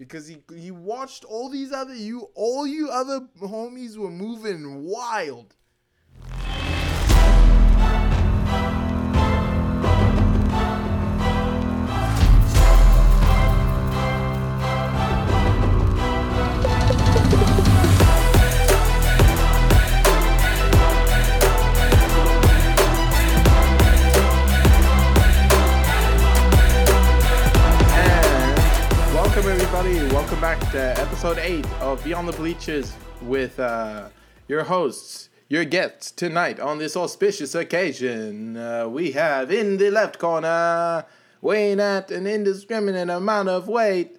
because he he watched all these other you all you other homies were moving wild. Welcome everybody. Welcome back to episode eight of Beyond the Bleachers with uh, your hosts, your guests tonight on this auspicious occasion. Uh, we have in the left corner, weighing at an indiscriminate amount of weight,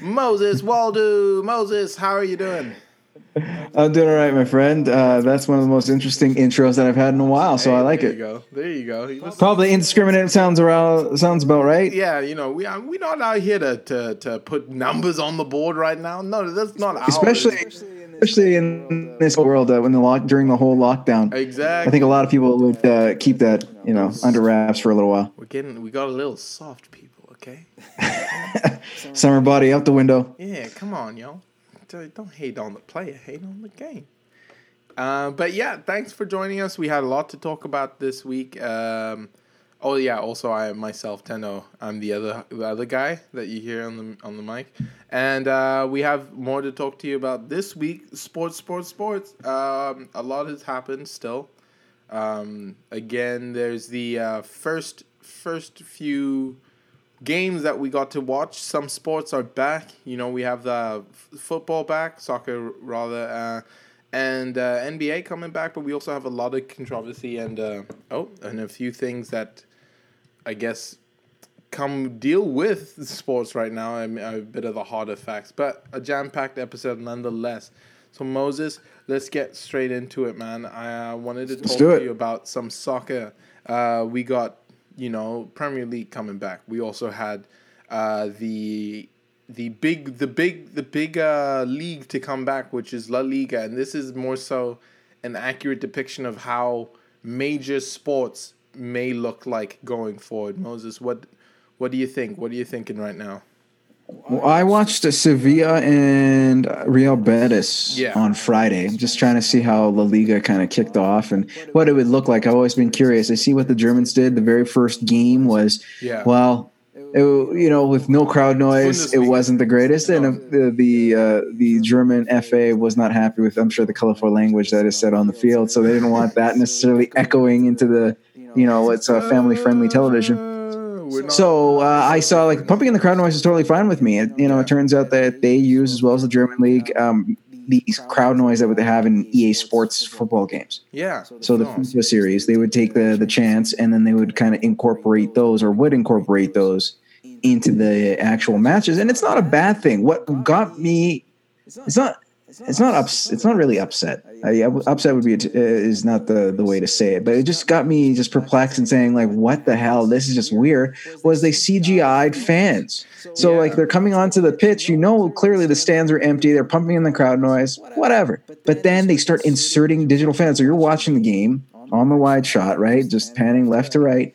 Moses Waldo. Moses, how are you doing? I'm doing all right, my friend. Uh, that's one of the most interesting intros that I've had in a while, so Hey, I like there it. You go. There you go. He Probably indiscriminate sounds around sounds about right. yeah, you know, we are we not out here to, to to put numbers on the board right now. No, that's not ours. Especially, especially in this world uh, when the lock during the whole lockdown. exactly. I think a lot of people would uh, keep that you know under wraps for a little while. We're getting we got a little soft people, okay? Summer body out the window. Yeah, come on, yo. Don't hate on the player, hate on the game. Uh, but yeah, thanks for joining us. We had a lot to talk about this week. Um, oh yeah, also I myself, Tendo, I'm the other the other guy that you hear on the on the mic, and uh, we have more to talk to you about this week. Sports, sports, sports. Um, a lot has happened still. Um, again, there's the uh, first first few games that we got to watch. Some sports are back. You know, we have the f- football back, soccer rather, uh, and uh, NBA coming back. But we also have a lot of controversy and uh, oh, and a few things that I guess come deal with sports right now. I mean, a bit of the harder facts, but a jam packed episode nonetheless. So Moses, let's get straight into it, man. I uh, wanted to talk to you about some soccer. Uh, we got you know Premier League coming back. We also had uh, the the big the big the big uh, league to come back, which is La Liga, and this is more so an accurate depiction of how major sports may look like going forward. Moses, what what do you think? What are you thinking right now? Well, I watched Sevilla and Real Betis Yeah. on Friday. I'm just trying to see how La Liga kind of kicked off and what it would look like. I've always been curious. I see what the Germans did. The very first game was, Yeah. well, it, you know, with no crowd noise, it wasn't the greatest. And uh, the the, uh, the German FA was not happy with, I'm sure, the colorful language that is said on the field. So they didn't want that necessarily echoing into the, you know, it's a family friendly television. So uh, I saw like pumping in the crowd noise is totally fine with me. It, you know, it turns out that they use as well as the German league um, these crowd noise that would have in EA Sports football games. yeah. So the FIFA series, they would take the the chance and then they would kind of incorporate those or would incorporate those into the actual matches, and it's not a bad thing. What got me, it's not. It's not ups. It's not really upset. I, I- upset would be a, uh, is not the the way to say it, but it just got me just perplexed and saying like, "What the hell? This is just weird." Was they CGI'd fans? So Yeah. like they're coming onto the pitch. You know, clearly the stands are empty. They're pumping in the crowd noise, whatever. But then they start inserting digital fans. So you're watching the game on the wide shot, right? Just panning left to right.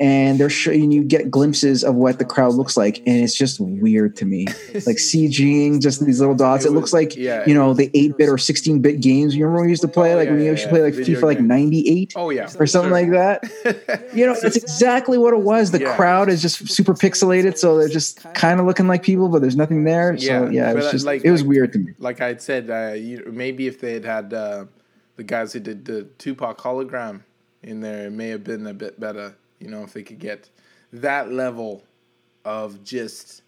And they're showing you get glimpses of what the crowd looks like, and it's just weird to me. Like CGing just these little dots. It, It was- looks like yeah, you know the eight bit or sixteen bit games. You remember when we used to play, Oh, like yeah, when you yeah, used to yeah. play like Video FIFA like games. ninety eight Oh yeah. or something like that. You know, that's exactly what it was. The crowd is just super pixelated, so they're just kind of looking like people, but there's nothing there. So Yeah, yeah, it was uh, just like- it was like- weird to me. like I said, uh, you, maybe if they had had uh, the guys who did the Tupac hologram in there, it may have been a bit better. You know, if they could get that level of just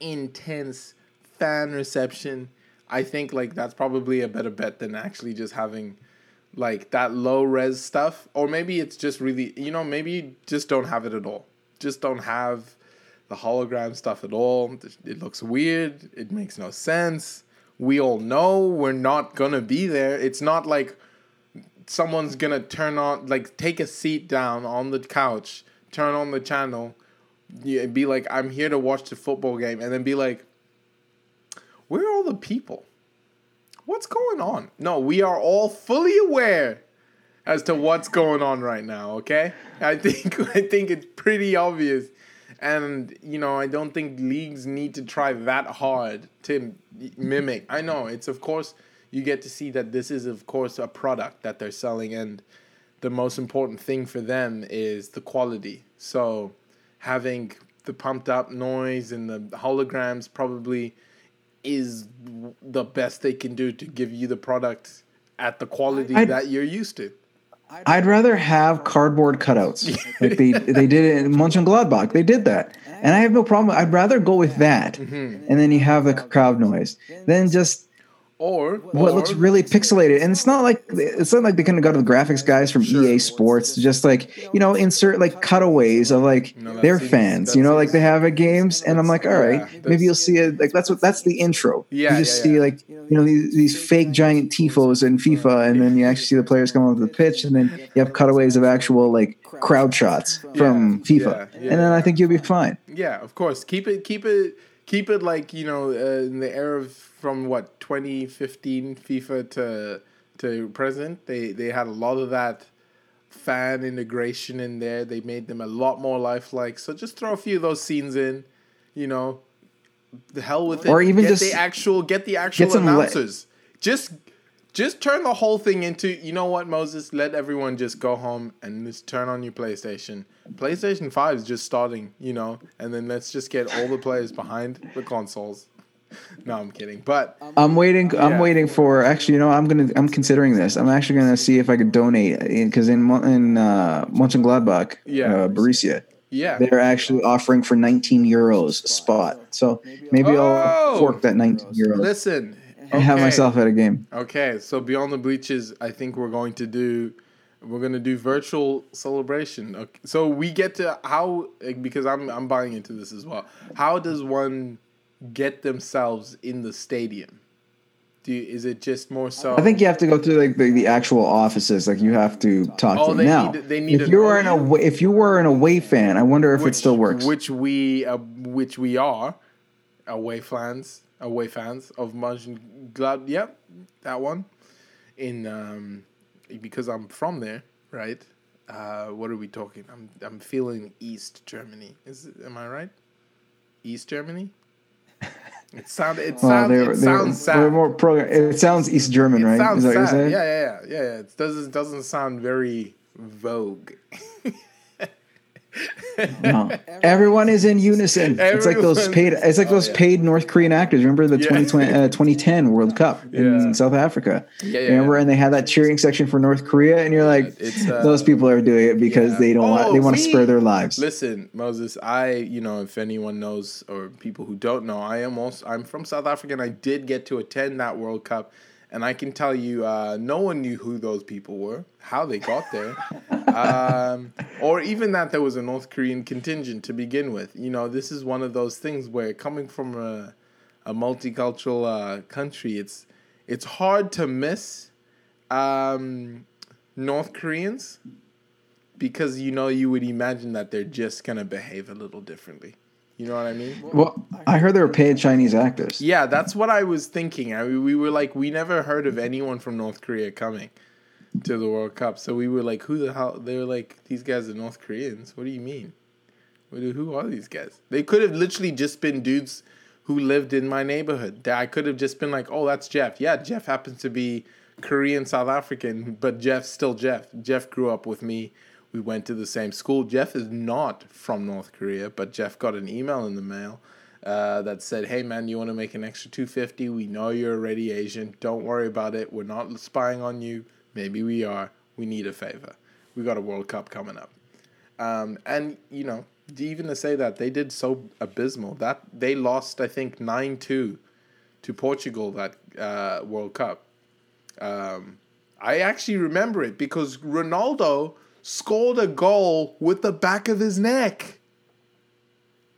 intense fan reception, I think like that's probably a better bet than actually just having like that low res stuff. Or maybe it's just really, you know, maybe you just don't have it at all. Just don't have the hologram stuff at all. It looks weird. It makes no sense. We all know we're not gonna be there. It's not like someone's gonna turn on, like, take a seat down on the couch, turn on the channel, yeah, be like, I'm here to watch the football game, and then be like, where are all the people? What's going on? No, we are all fully aware as to what's going on right now, okay? I think I think it's pretty obvious And you know, I don't think leagues need to try that hard to mimic. I know it's of course you get to see that this is of course a product that they're selling and the most important thing for them is the quality. So having the pumped up noise and the holograms probably is the best they can do to give you the product at the quality I'd- that you're used to. I'd rather have cardboard cutouts like they they did it in Mönchengladbach. They did that, and I have no problem. I'd rather go with that, Mm-hmm. and then you have the crowd noise, than just Or what or- looks really pixelated. And it's not like it's not like they couldn't go to the graphics guys from EA Sports to just like you know insert like cutaways of like No, their seems- fans. You know, like they have at games, and I'm like, all right, Yeah, maybe you'll see it. Like that's what that's the intro. Yeah, you just yeah, see yeah. like you know these these fake giant tifos in FIFA, and then you actually see the players come onto the pitch, and then you have cutaways of actual like crowd shots from FIFA, and then I think you'll be fine. Yeah, of course. Keep it, keep it, keep it like you know uh, in the era of from what 2015 FIFA to to present. They they had a lot of that fan integration in there. They made them a lot more lifelike. So just throw a few of those scenes in. You know, the hell with it. Or even get just- the actual get the actual le- announcers. just just turn the whole thing into you know what Moses. Let everyone just go home and just turn on your PlayStation. PlayStation Five is just starting, you know, and then let's just get all the players behind the consoles. No, I'm kidding, but I'm waiting. Yeah. I'm waiting for. Actually, you know, I'm gonna. I'm considering this. I'm actually gonna see if I could donate because in in uh, Mönchengladbach, Yeah. uh, Borussia, yeah, they're actually offering for 19 euros spot. So maybe Oh! I'll fork that 19 euros listen. and have myself at a game. Okay, so beyond the bleachers, I think we're going to do we're going to do virtual celebration. Okay, so we get to how because I'm I'm buying into this as well. How does one get themselves in the stadium? Do you, is it just more so? I think you have to go through like the, the actual offices. Like you have to talk Oh, to them. now. need- they need if you were an away, if you were an away fan, I wonder if it still works. Which we uh, which we are away fans away fans of Mönchengladbach. Yep, that one. In um, because I'm from there, right? Uh, what are we talking? I'm I'm feeling East Germany. Is am I right? East Germany. It sound it Well, sounds they it sounds were, they were more pro. It sounds East German, It right? sounds Is that what you're sad. yeah, yeah, yeah, yeah. It doesn't doesn't sound very vogue. No. Everyone is in unison. it's like those paid. It's like Oh, those yeah. paid North Korean actors. Remember the Yeah. 2020, uh, 2010 World Cup in Yeah. South Africa. Yeah, yeah, Remember, and they had that cheering section for North Korea, and you're like, it's, uh, those people are doing it because they don't want. They Oh, want to spare their lives. Listen, Moses, I you know if anyone knows or people who don't know, I am also I'm from South Africa and I did get to attend that World Cup, and I can tell you, uh, no one knew who those people were, how they got there, um, or even that there was a North Korean contingent to begin with. You know, this is one of those things where coming from a a multicultural uh, country, it's it's hard to miss um, North Koreans because you know you would imagine that they're just gonna behave a little differently. You know what I mean? Well, I heard they were paid Chinese actors. Yeah, that's what I was thinking. I mean, we were like, we never heard of anyone from North Korea coming to the World Cup, so we were like, who the hell? They were like, these guys are North Koreans. What do you mean? Who are these guys? They could have literally just been dudes who lived in my neighborhood. I could have just been like, oh, that's Jeff. Yeah, Jeff happens to be Korean, South African, but Jeff's still Jeff. Jeff grew up with me. We went to the same school. Jeff is not from North Korea, but Jeff got an email in the mail uh, that said, "Hey man, you want to make an extra two fifty? We know you're a already Asian. Don't worry about it. We're not spying on you. Maybe we are. We need a favor. We got a World Cup coming up." Um, and you know, even to say that they did so abysmal that they lost, I think nine two to Portugal that uh, World Cup. Um, I actually remember it because Ronaldo scored a goal with the back of his neck.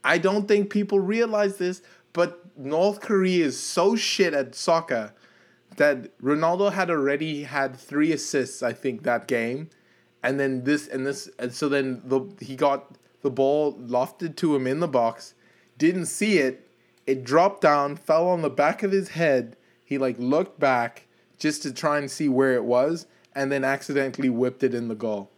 I don't think people realize this, but North Korea is so shit at soccer that Ronaldo had already had three assists, I think, that game. And then this and this and so then the he got the ball lofted to him in the box, didn't see it, it dropped down, fell on the back of his head. He like looked back just to try and see where it was, and then accidentally whipped it in the goal.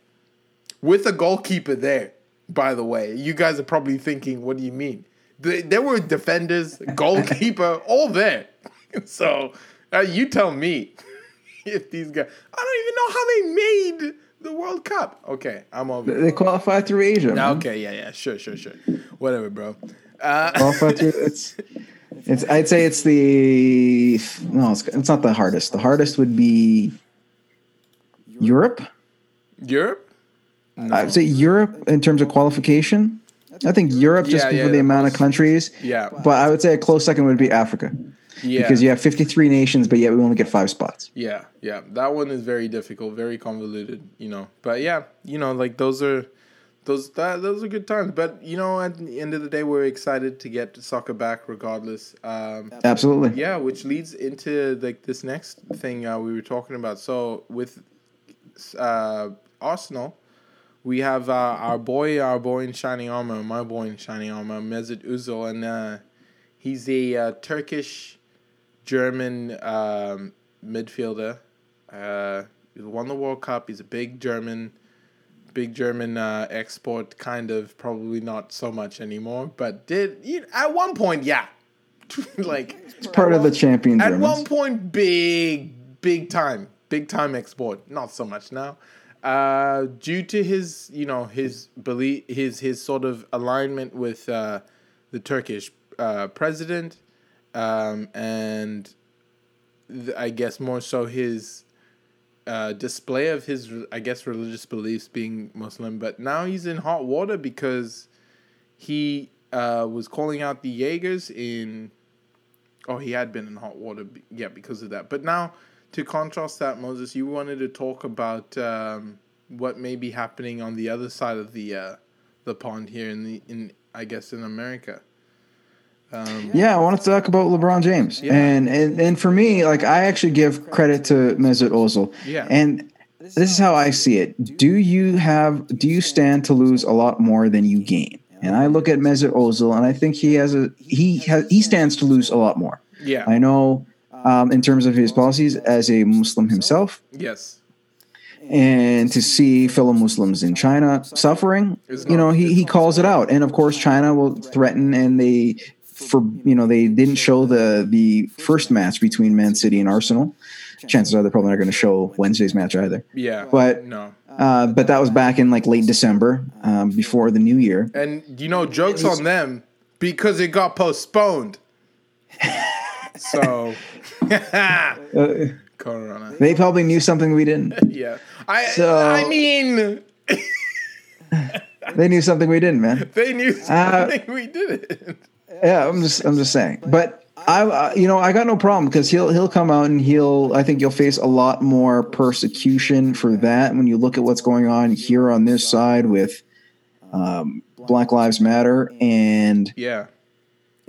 With a goalkeeper there. By the way, you guys are probably thinking, "What do you mean?" There were defenders, goalkeeper, all there. So uh, you tell me if these guys. I don't even know how they made the World Cup. Okay, I'm over. They qualified through Asia. man. Okay, yeah, yeah, sure, sure, sure. Whatever, bro. Uh, Qualify through. It's, it's. I'd say it's the. No, it's, it's not the hardest. The hardest would be Europe. Europe. I'd say Europe in terms of qualification. I think Europe just Yeah, for yeah, the that amount of countries. Yeah. But I would say a close second would be Africa Yeah. because you have 53 nations, but yet we only get five spots. Yeah, yeah, that one is very difficult, very convoluted, you know. But yeah, you know, like those are those that those are good times. But you know, at the end of the day, we're excited to get soccer back, regardless. Um, Absolutely. yeah, which leads into like this next thing uh, we were talking about. So with uh, Arsenal, we have uh, our boy, our boy in shining armor, my boy in shining armor, Mesut Özil, and uh, he's a uh, Turkish German um, midfielder. Uh, he won the World Cup. He's a big German, big German uh, export. Kind of, probably not so much anymore, but did you, at one point, yeah, like It's part of the champion at Germans. one point, big, big time, big time export. Not so much now, uh, due to his, you know, his belief, his his sort of alignment with uh, the Turkish uh, president, um, and th- I guess more so his uh, display of his, I guess, religious beliefs being Muslim. But now he's in hot water because he uh, was calling out the Uyghurs in Oh, he had been in hot water, yeah, because of that. But now, to contrast that, Moses, you wanted to talk about um, what may be happening on the other side of the uh, the pond here in the in I guess in America. Um, Yeah, I want to talk about LeBron James, Yeah. and, and and for me, like I actually give credit to Mesut Ozil, Yeah. and this is how I see it. Do you have? Do you stand to lose a lot more than you gain? And I look at Mesut Ozil, and I think he has a he has he stands to lose a lot more. yeah. I know, um, in terms of his policies as a Muslim himself, yes. and to see fellow Muslims in China suffering, you know, he, he calls it out. And of course, China will threaten, and they, for you know, they didn't show the the first match between Man City and Arsenal. Chances are they're probably not going to show Wednesday's match either. Yeah. But- no. Uh, but that was back in like late December, um, before the new year. And you know, jokes on them because it got postponed. so, Uh, Corona. they probably knew something we didn't. Yeah. I So- I mean, They knew something we didn't, man. they knew Uh, something we did. It. Yeah, I'm just I'm just saying. But I uh, you know, I got no problem because he'll he'll come out and he'll I think you'll face a lot more persecution for that when you look at what's going on here on this side with um, Black Lives Matter and Yeah.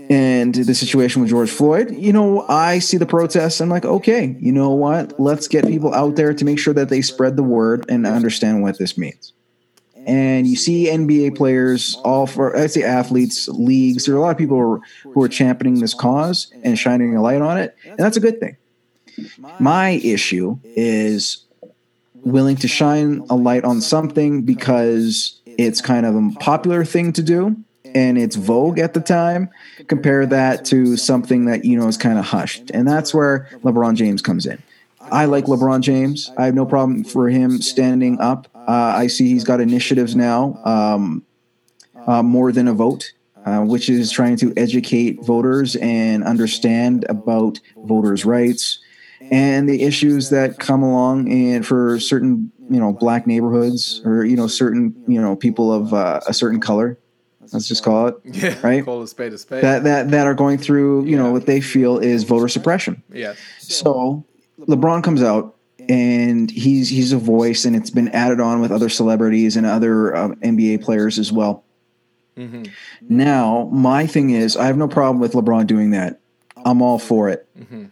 And the situation with George Floyd. You know, I see the protests. I'm like, okay, you know what? Let's get people out there to make sure that they spread the word and understand what this means. And you see NBA players, all for I say athletes, leagues. There are a lot of people who are, who are championing this cause and shining a light on it, and that's a good thing. My issue is willing to shine a light on something because it's kind of a popular thing to do and it's vogue at the time. Compare that to something that you know is kind of hushed, and that's where LeBron James comes in. I like LeBron James. I have no problem for him standing up. Uh, I see he's got initiatives now, um, uh, more than a vote, uh, which is trying to educate voters and understand about voters' rights and the issues that come along and for certain you know black neighborhoods or you know certain you know people of uh, a certain color let's just call it Yeah. Right? Call a spade a spade. that that that are going through you know what they feel is voter suppression yeah. so LeBron comes out and he's he's a voice, and it's been added on with other celebrities and other um, NBA players as well. hmm Now, my thing is, I have no problem with LeBron doing that. I'm all for it. hmm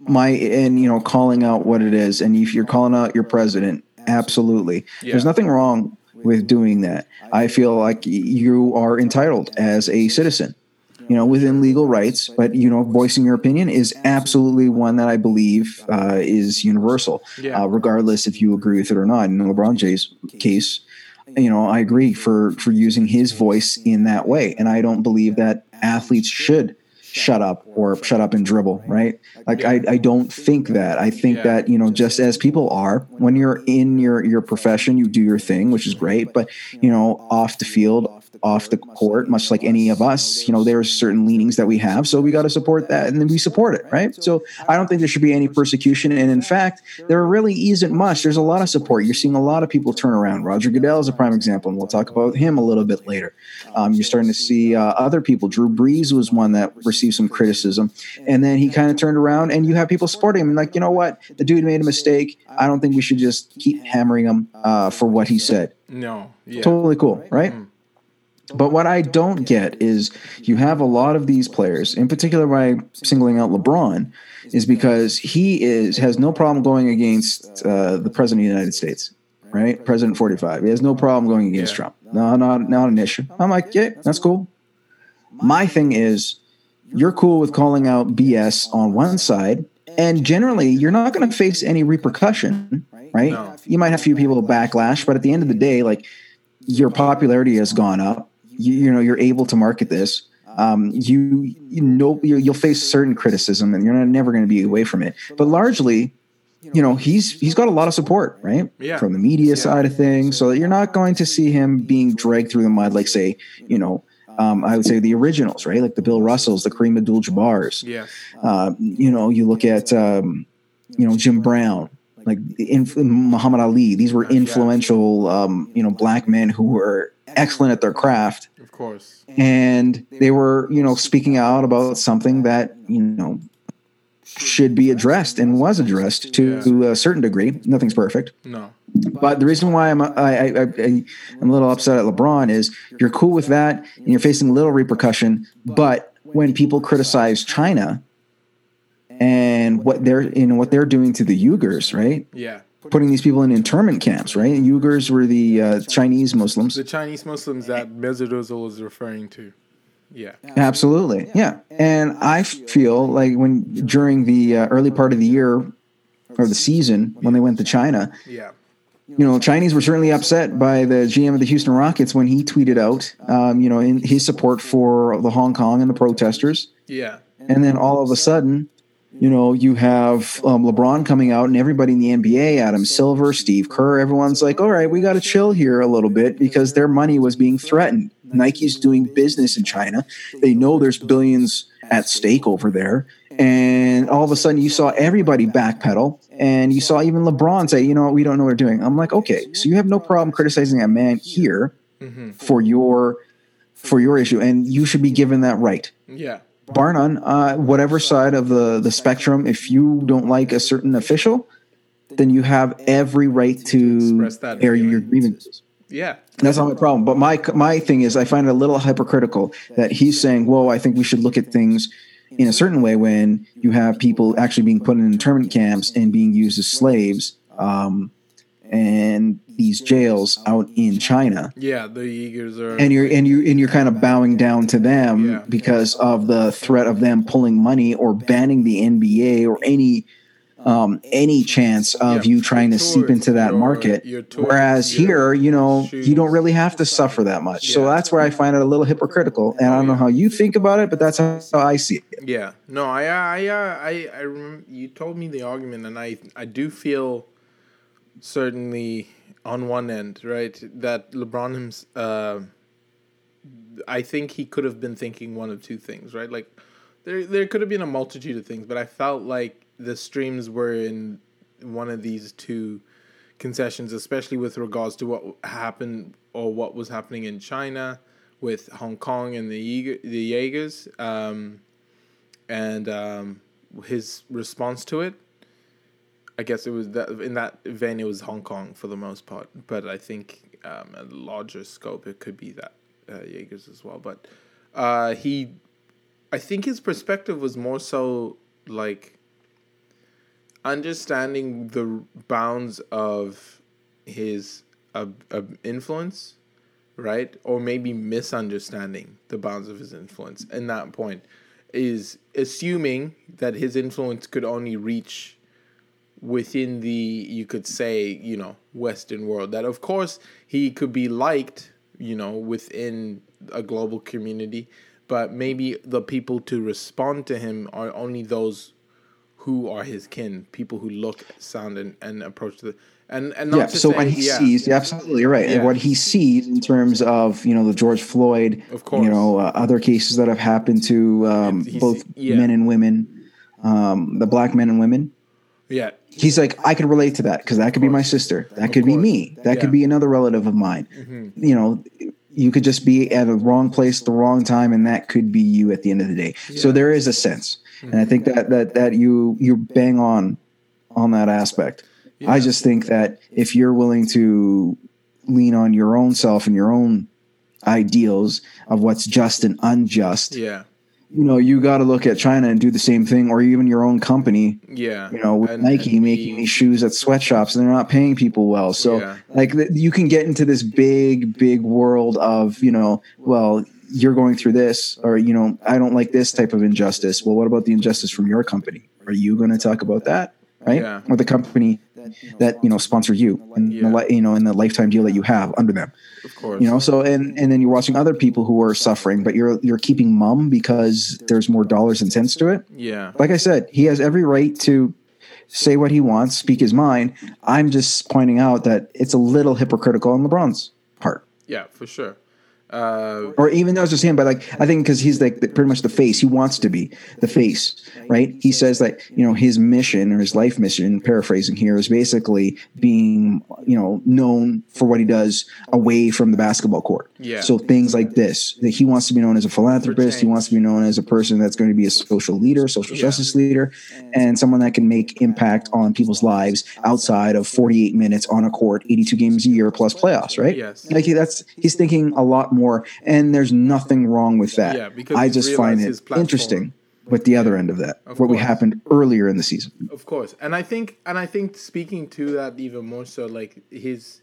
My and you know, calling out what it is, and if you're calling out your president, absolutely. Yeah. There's nothing wrong with doing that. I feel like you are entitled as a citizen, you know, within legal rights. But you know, voicing your opinion is absolutely one that I believe uh, is universal, uh, regardless if you agree with it or not. In LeBron James' case, you know, I agree for for using his voice in that way, and I don't believe that athletes should shut up or shut up and dribble, right? Like I, I don't think that. I think Yeah. that, you know, just as people are, when you're in your your profession, you do your thing, which is great, but you know, off the field, off the court, much like any of us, you know, there are certain leanings that we have, so we got to support that and then we support it, right? So I don't think there should be any persecution and in fact, there really isn't much. There's a lot of support. You're seeing a lot of people turn around. Roger Goodell is a prime example, and we'll talk about him a little bit later. Um, you're starting to see uh, other people. Drew Brees was one that received some criticism, and then he kind of turned around, and you have people supporting him. Like, you know what? The dude made a mistake. I don't think we should just keep hammering him uh, for what he said. No. Yeah. Totally cool, right? But what I don't get is you have a lot of these players, in particular by singling out LeBron, is because he is has no problem going against uh, the president of the United States, right? President forty five. He has no problem going against Yeah. Trump. No, not not an issue. I'm like, yeah, that's cool. My thing is, you're cool with calling out BS on one side, and generally, you're not going to face any repercussion, right? No. You might have a few people to backlash, but at the end of the day, like your popularity has gone up. You, you know, you're able to market this. Um, you, you know, you, you'll face certain criticism, and you're not, never going to be away from it. But largely, you know, he's he's got a lot of support, right? Yeah. From the media side of things, so you're not going to see him being dragged through the mud, like say, you know, um, I would say the originals, right? Like the Bill Russells, the Kareem Abdul-Jabbar's. Yes. Uh, you know, you look at um, you know Jim Brown, like the inf- Muhammad Ali. These were influential, um, you know, black men who were excellent at their craft, Of course. and they were, you know, speaking out about something that you know should be addressed and was addressed to a certain degree. Nothing's perfect. No. But the reason why I'm I, I, I, I'm a little upset at LeBron is you're cool with that and you're facing a little repercussion. But when people criticize China and what they're you know what they're doing to the Uyghurs, right? Yeah. Putting these people in internment camps, right? Uyghurs were the uh, Chinese Muslims. The Chinese Muslims that Mesut Ozil was referring to. Yeah. Absolutely, yeah. And I feel like when during the uh, early part of the year or the season when they went to China, Yeah. You know, Chinese were certainly upset by the GM of the Houston Rockets when he tweeted out, um, you know, in his support for the Hong Kong and the protesters. Yeah. And then all of a sudden, you know, you have um, LeBron coming out and everybody in the NBA, Adam Silver, Steve Kerr, everyone's like, all right, we got to chill here a little bit because their money was being threatened. Nike's doing business in China. They know there's billions at stake over there. And all of a sudden, you saw everybody backpedal, and you saw even LeBron say, "You know what? We don't know what we're doing." I'm like, okay, so you have no problem criticizing a man here for your for your issue, and you should be given that right Yeah. bar none, uh, whatever side of the, the spectrum, if you don't like a certain official, then you have every right to air your grievances. Yeah. That's not my problem. But my my thing is, I find it a little hypocritical that he's saying, "Whoa, I think we should look at things in a certain way." When you have people actually being put in internment camps and being used as slaves, um, and these jails out in China, Yeah. The Uyghurs are. and you're and you and you're kind of bowing down to them Yeah. because of the threat of them pulling money or banning the NBA or any um, any chance of you trying to seep into that market. Whereas here, you know, you don't really have to suffer that much. So that's where I find it a little hypocritical. And I don't know how you think about it, but that's how, I see it. Yeah, no, I, I, uh, I, I remember you told me the argument, and I, I do feel certainly on one end, right, that LeBron, hims- uh, I think he could have been thinking one of two things, right? Like, there, there could have been a multitude of things, but I felt like the streams were in one of these two concessions, especially with regards to what happened or what was happening in China with Hong Kong and the Uyghur, the Uyghurs, um, and um, his response to it. I guess it was that in that vein, it was Hong Kong for the most part, but I think um, a larger scope it could be that uh, Uyghurs as well. But uh, he, I think his perspective was more so like understanding the bounds of his uh, uh, influence, right? Or maybe misunderstanding the bounds of his influence. And that point is assuming that his influence could only reach within the you could say you know Western world. That of course he could be liked you know within a global community, but maybe the people to respond to him are only those who are his kin, people who look, sound, and, and approach the and and not yeah. So say- what he yeah. sees, you're absolutely right. Yeah. And what he sees in terms of you know the George Floyd, Of course. you know uh, other cases that have happened to um, both yeah. men and women, um, the black men and women. yeah, He's like, I can relate to that because that could be my sister. That could be me. That Yeah. Mm-hmm. could be another relative of mine. You know, you could just be at the wrong place at the wrong time, and that could be you at the end of the day. So there is a sense, and I think that that that you you bang on on that aspect. I just think that if you're willing to lean on your own self and your own ideals of what's just and unjust, yeah, you know, you got to look at China and do the same thing, or even your own company yeah. you know, with And- Nike and making these shoes at sweatshops and they're not paying people well. So Yeah. like you can get into this big, big world of, you know, well, you're going through this or, you know, I don't like this type of injustice. Well, what about the injustice from your company? Are you going to talk about that? Right. Yeah. Or the company that, you know, sponsored you and, Yeah. the, you know, in the lifetime deal that you have under them of course, you know so and and then you're watching other people who are suffering but you're you're keeping mum because there's more dollars and cents to it yeah, like I said, he has every right to say what he wants, speak his mind. I'm just pointing out that it's a little hypocritical on LeBron's part. yeah, for sure. Uh, Or even not just him, but like I think because he's like the, pretty much the face. He wants to be the face, right? He says that you know his mission or his life mission, paraphrasing here, is basically being you know known for what he does away from the basketball court. Yeah. So things like this, that he wants to be known as a philanthropist. He wants to be known as a person that's going to be a social leader, social Yeah. justice leader, and someone that can make impact on people's lives outside of 48 minutes on a court, 82 games a year plus playoffs, right? Yes. Like he, that's he's thinking a lot more, and there's nothing wrong with that. Yeah, because I just find it interesting with the other end of that, Of what we happened earlier in the season. Of course, and I think, and I think, speaking to that even more so, like his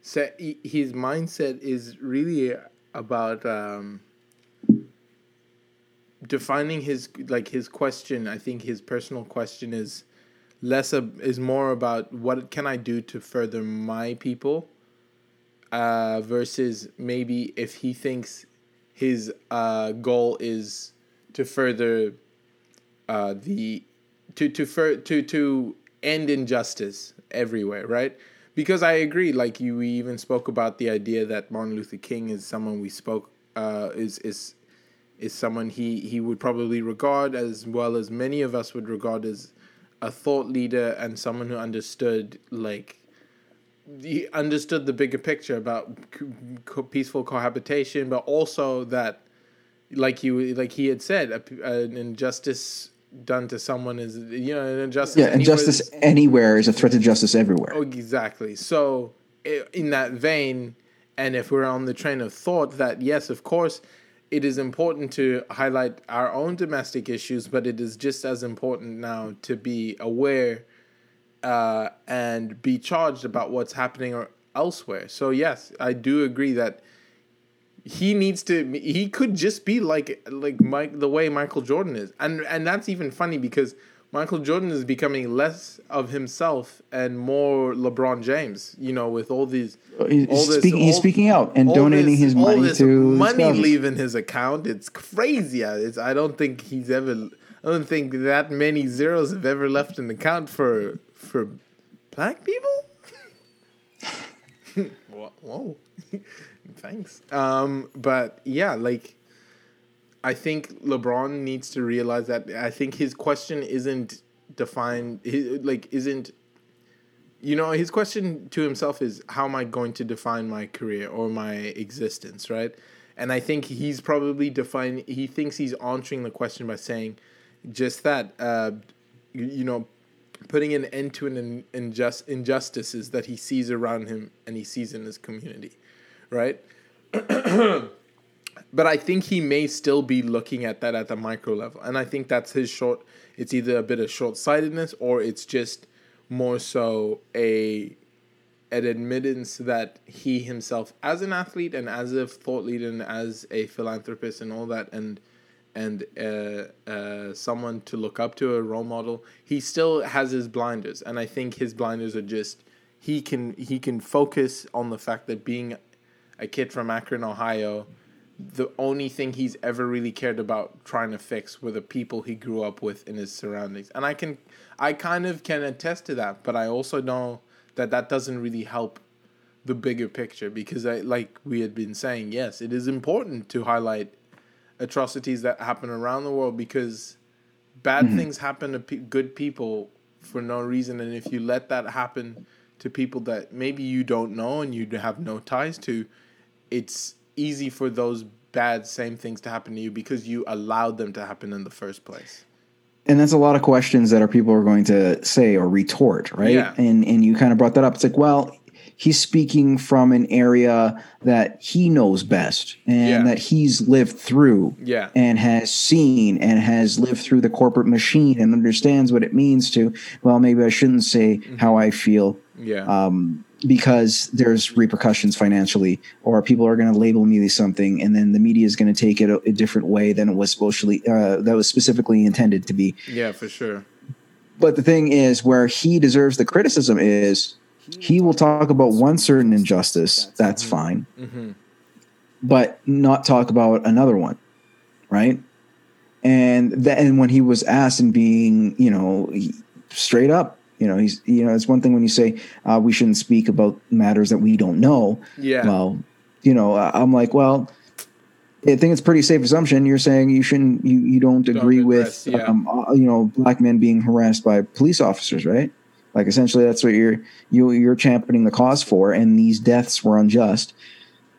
set, his mindset is really about um, defining his like his question. I think his personal question is less of, is more about what can I do to further my people, uh, versus maybe if he thinks his uh, goal is to further uh, the to to fur, to to end injustice everywhere, right? Because I agree. Like you, we even spoke about the idea that Martin Luther King is someone we spoke uh, is is is someone he he would probably regard as well as many of us would regard as a thought leader and someone who understood like he understood the bigger picture about co- peaceful cohabitation, but also that like you like he had said a, an injustice done to someone is you know an injustice Yeah, and anywhere is- anywhere is a threat to justice everywhere. Oh, exactly. So, in that vein, and if we're on the train of thought that, yes, of course, it is important to highlight our own domestic issues, but it is just as important now to be aware uh, and be charged about what's happening or elsewhere. So, yes, I do agree that he needs to he could just be like like Mike the way Michael Jordan is. And and that's even funny because Michael Jordan is becoming less of himself and more LeBron James, you know, with all these He's all this- speaking, he's all- speaking out and donating this- his all money this to money causes. leaving his account. It's crazy. It's, I don't think he's ever. I don't think that many zeros have ever left an account for for black people. Whoa, thanks. Um, but yeah, like I think LeBron needs to realize that. I think his question isn't defined. His, like isn't you know his question to himself is how am i going to define my career or my existence right and i think he's probably defining he thinks he's answering the question by saying just that uh, you, you know putting an end to an in, injust, injustices that he sees around him and he sees in his community right but I think he may still be looking at that at the micro level, and I think that's his short. It's either a bit of short sightedness or it's just more so a an admittance that he himself, as an athlete and as a thought leader and as a philanthropist and all that, and and uh, uh, someone to look up to, a role model, he still has his blinders, and I think his blinders are just he can he can focus on the fact that being a kid from Akron, Ohio, the only thing he's ever really cared about trying to fix were the people he grew up with in his surroundings, and I can I kind of can attest to that, but I also know that that doesn't really help the bigger picture because I like we had been saying yes it is important to highlight atrocities that happen around the world because bad mm-hmm. things happen to pe- good people for no reason and if you let that happen to people that maybe you don't know and you have no ties to it's easy for those bad same things to happen to you because you allowed them to happen in the first place and that's a lot of questions that our people are going to say or retort right yeah. and and you kind of brought that up it's like well he's speaking from an area that he knows best and yeah. that he's lived through yeah. and has seen and has lived through the corporate machine and understands what it means to well maybe i shouldn't say mm-hmm. how i feel yeah um, because there's repercussions financially or people are going to label me something and then the media is going to take it a, a, different way than it was supposedly uh, that was specifically intended to be yeah for sure but the thing is where he deserves the criticism is he will talk about one certain injustice that's fine mm-hmm. but not talk about another one right and then when he was asked and being you know straight up you know he's you know it's one thing when you say uh, we shouldn't speak about matters that we don't know yeah well you know i'm like well I think it's pretty safe assumption. You're saying you shouldn't, you, you don't, don't agree with, yeah. um, uh, you know, black men being harassed by police officers, right? Like essentially, that's what you're you you're championing the cause for, and these deaths were unjust.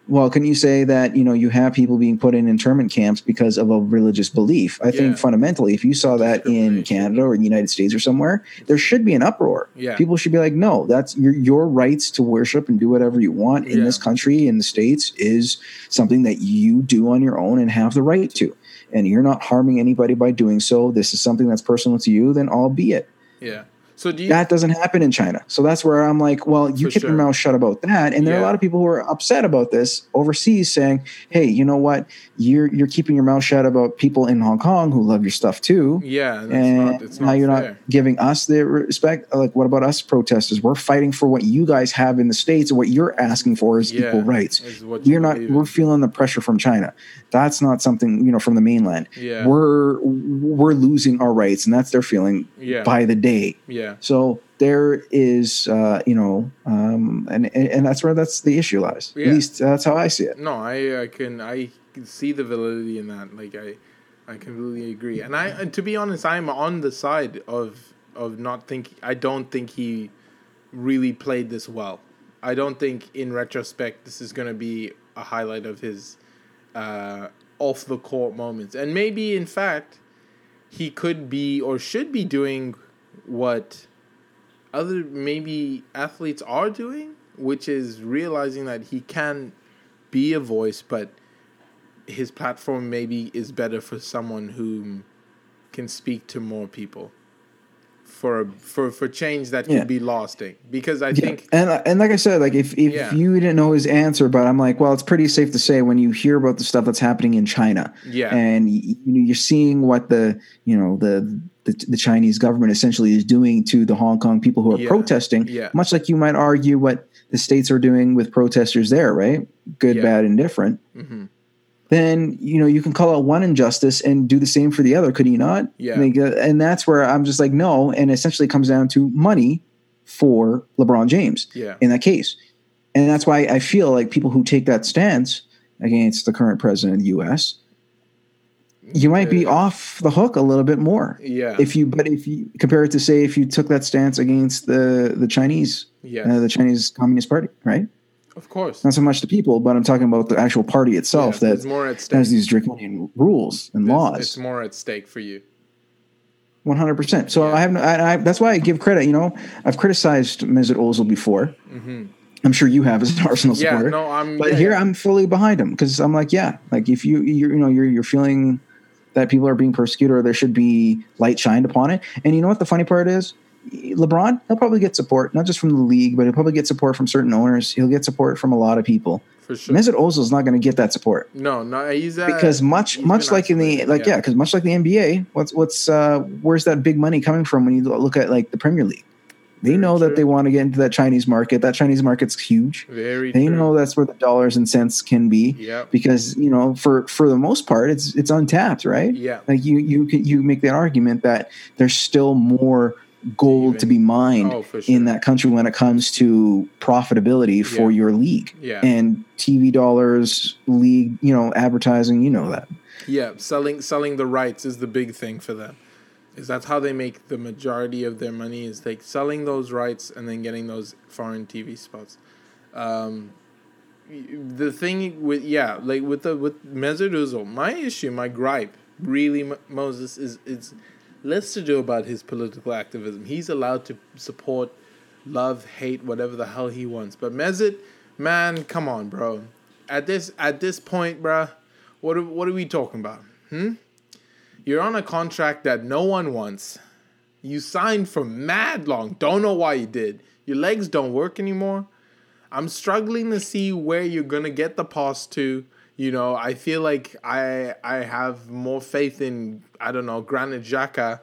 Well, can you say that you know you have people being put in internment camps because of a religious belief? I yeah. think fundamentally, if you saw that in Canada or the United States or somewhere, there should be an uproar. Yeah. People should be like, no, that's your your rights to worship and do whatever you want in yeah. this country in the states is something that you do on your own and have the right to. And you're not harming anybody by doing so. This is something that's personal to you. Then albeit. Yeah. So you, that doesn't happen in China. So that's where I'm like, well, you keep sure. your mouth shut about that. And there yeah. are a lot of people who are upset about this overseas, saying, "Hey, you know what? You're you're keeping your mouth shut about people in Hong Kong who love your stuff too. Yeah, and not, now you're fair. not giving us the respect. Like, what about us protesters? We're fighting for what you guys have in the states, and what you're asking for is yeah, equal rights. We're not. We're feeling the pressure from China. That's not something you know from the mainland. Yeah. we're we're losing our rights, and that's their feeling yeah. by the day. Yeah. So there is, uh, you know, um, and and that's where that's the issue lies. Yeah. At least that's how I see it. No, I, I can I can see the validity in that. Like I, I completely agree. And I, and to be honest, I'm on the side of of not think. I don't think he really played this well. I don't think, in retrospect, this is going to be a highlight of his uh, off the court moments. And maybe, in fact, he could be or should be doing what other maybe athletes are doing, which is realizing that he can be a voice, but his platform maybe is better for someone who can speak to more people for for for change that yeah. could be lasting because I yeah. think and and like I said like if if yeah. you didn't know his answer but I'm like well it's pretty safe to say when you hear about the stuff that's happening in China yeah and you know you're seeing what the you know the the, the Chinese government essentially is doing to the Hong Kong people who are protesting yeah. much like you might argue what the states are doing with protesters there right? Good bad and different mm-hmm. Then you know you can call out one injustice and do the same for the other could you not? Yeah. Like, uh, and that's where i'm just like no and essentially comes down to money for lebron james yeah. in that case. And that's why i feel like people who take that stance against the current president of the us you might be off the hook a little bit more yeah if you but if you compare it to say if you took that stance against the the chinese yeah uh, the chinese communist party right of course. Not so much the people, but I'm talking about the actual party itself yeah, that more at stake. has these draconian rules and laws. It's more at stake for you. 100%. So yeah. I have no, I, I, that's why I give credit. You know, I've criticized Mesut Ozil before. Mm-hmm. I'm sure you have as an Arsenal yeah, supporter. No, I'm, but yeah, here I'm fully behind him because I'm like, yeah, like if you you're, you know you're you're feeling that people are being persecuted or there should be light shined upon it. And you know what the funny part is? LeBron, he'll probably get support, not just from the league, but he'll probably get support from certain owners. He'll get support from a lot of people. For sure. Mesut is not going to get that support No, no, he's uh, because much, much like in the like yeah, because much like the NBA, what's what's uh, where's that big money coming from when you look at like the Premier League? They Very know true. that they want to get into that Chinese market. That Chinese market's huge. Very They true. know that's where the dollars and cents can be Yeah. because you know for for the most part it's it's untapped, right? Yeah. Like you you can you make that argument that there's still more gold to be mined Oh, sure. in that country when it comes to profitability for Yeah. your league Yeah. and TV dollars, league, you know, advertising. You know that. Yeah, selling selling the rights is the big thing for them. Is that's how they make the majority of their money is like selling those rights and then getting those foreign TV spots. Um, the thing with yeah, like with the with Mesut Ozil, my issue, my gripe, really, Moses is it's less to do about his political activism. He's allowed to support, love, hate, whatever the hell he wants. But Mesut, man, come on, bro. At this at this point, bruh, what are, what are we talking about? Hmm? You're on a contract that no one wants. You signed for mad long. Don't know why you did. Your legs don't work anymore. I'm struggling to see where you're gonna get the pass to. You know, I feel like I I have more faith in I don't know Granit Xhaka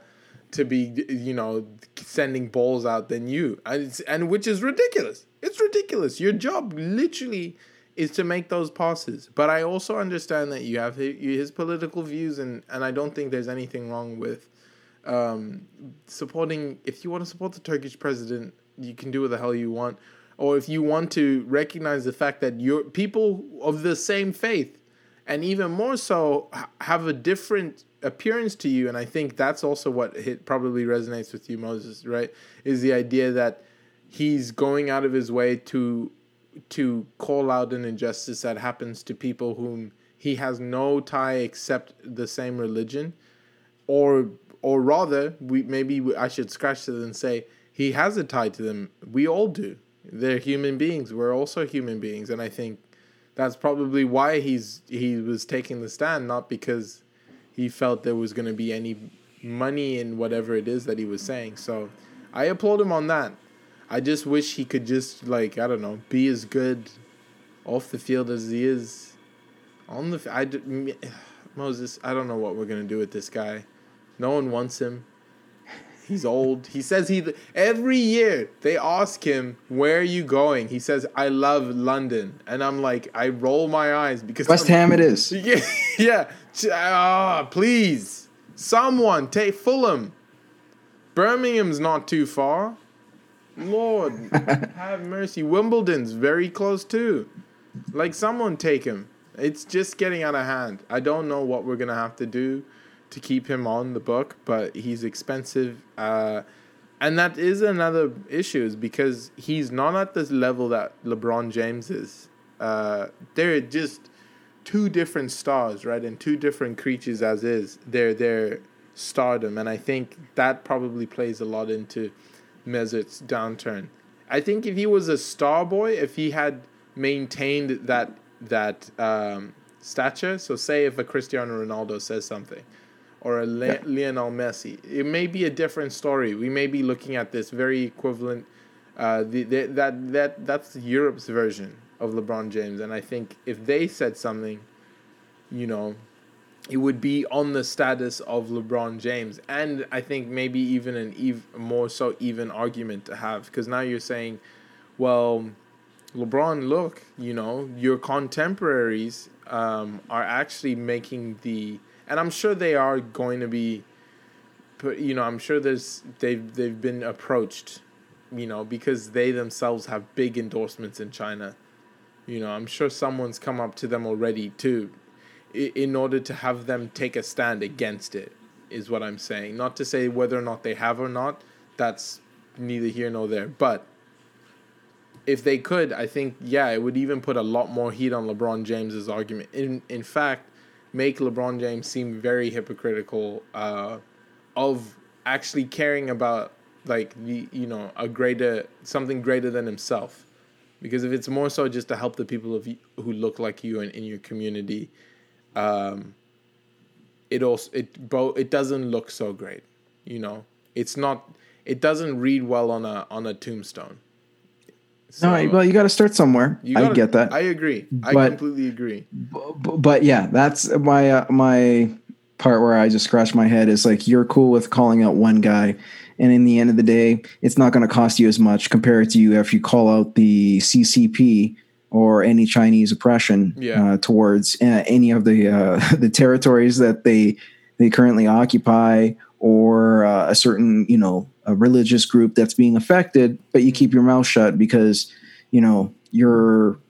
to be you know sending balls out than you, and and which is ridiculous. It's ridiculous. Your job literally is to make those passes. But I also understand that you have his, political views, and and I don't think there's anything wrong with um, supporting. If you want to support the Turkish president, you can do what the hell you want. Or if you want to recognize the fact that your people of the same faith, and even more so, have a different appearance to you, and I think that's also what hit probably resonates with you, Moses. Right? Is the idea that he's going out of his way to to call out an injustice that happens to people whom he has no tie except the same religion. Or or rather we maybe we- I should scratch it and say he has a tie to them. We all do. They're human beings. We're also human beings. And I think that's probably why he's he was taking the stand not because he felt there was going to be any money in whatever it is that he was saying. So I applaud him on that I just wish he could just like I don't know be as good off the field as he is on the. I Moses. I don't know what we're gonna do with this guy. No one wants him. He's old. He says he every year they ask him where are you going. He says I love London, and I'm like I roll my eyes because West I'm- Ham, it is. yeah, yeah. Ah, please, someone take Fulham. Birmingham's not too far. Lord, have mercy. Wimbledon's very close too. Like someone take him. It's just getting out of hand. I don't know what we're gonna have to do to keep him on the book, but he's expensive. Uh, and that is another issue, is because he's not at this level that LeBron James is. Uh, they're just two different stars, right? And two different creatures as is. They're their stardom, and I think that probably plays a lot into Mesut's downturn. I think if he was a star boy, if he had maintained that that um, stature, so say if a Cristiano Ronaldo says something, or a Le- Lionel Messi, it may be a different story. We may be looking at this very equivalent. Uh, the, the, that that that's Europe's version of LeBron James, and I think if they said something, you know, it would be on the status of LeBron James, and I think maybe even an ev- more so even argument to have. Because now you're saying, well, LeBron, look, you know, your contemporaries um, are actually making the, and I'm sure they are going to be, you know, I'm sure there's they've they've been approached, you know, because they themselves have big endorsements in China. You know, I'm sure someone's come up to them already too, in order to have them take a stand against it. Is what I'm saying. Not to say whether or not they have or not. That's neither here nor there. But if they could, I think yeah, it would even put a lot more heat on LeBron James's argument. In in fact, make LeBron James seem very hypocritical uh, of actually caring about like the you know a greater something greater than himself. Because if it's more so just to help the people of who look like you and in your community, um, it also it both it doesn't look so great. You know, it's not it doesn't read well on a on a tombstone. So, no, well, you got to start somewhere. Gotta, I get that. I agree. But, I completely agree. But, but yeah, that's my uh, my part where I just scratch my head is like you're cool with calling out one guy, and in the end of the day, it's not going to cost you as much compared to you if you call out the CCP or any Chinese oppression yeah. uh, towards uh, any of the uh, the territories that they they currently occupy or uh, a certain you know a religious group that's being affected, but you keep your mouth shut because you know your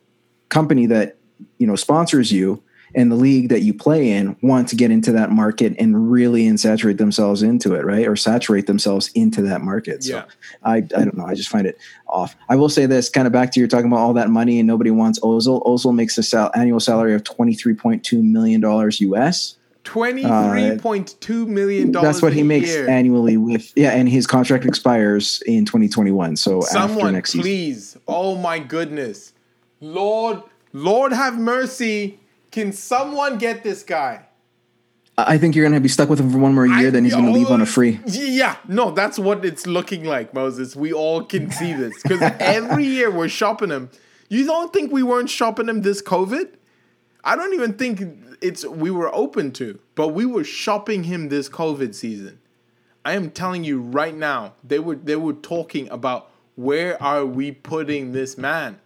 company that you know sponsors you and the league that you play in want to get into that market and really and saturate themselves into it, right? Or saturate themselves into that market. So yeah. I, I don't know. I just find it off. I will say this kind of back to you're talking about all that money and nobody wants Ozil. Ozil makes a sal- annual salary of $23.2 million US. Twenty-three point two million dollars. Uh, that's what he makes year. annually with yeah, and his contract expires in twenty twenty one. So someone, next please, season. oh my goodness, Lord, Lord have mercy. Can someone get this guy? I think you're gonna be stuck with him for one more year. I, then he's gonna leave on a free. Yeah, no, that's what it's looking like, Moses. We all can see this because every year we're shopping him. You don't think we weren't shopping him this COVID? I don't even think it's we were open to, but we were shopping him this COVID season. I am telling you right now, they were they were talking about where are we putting this man?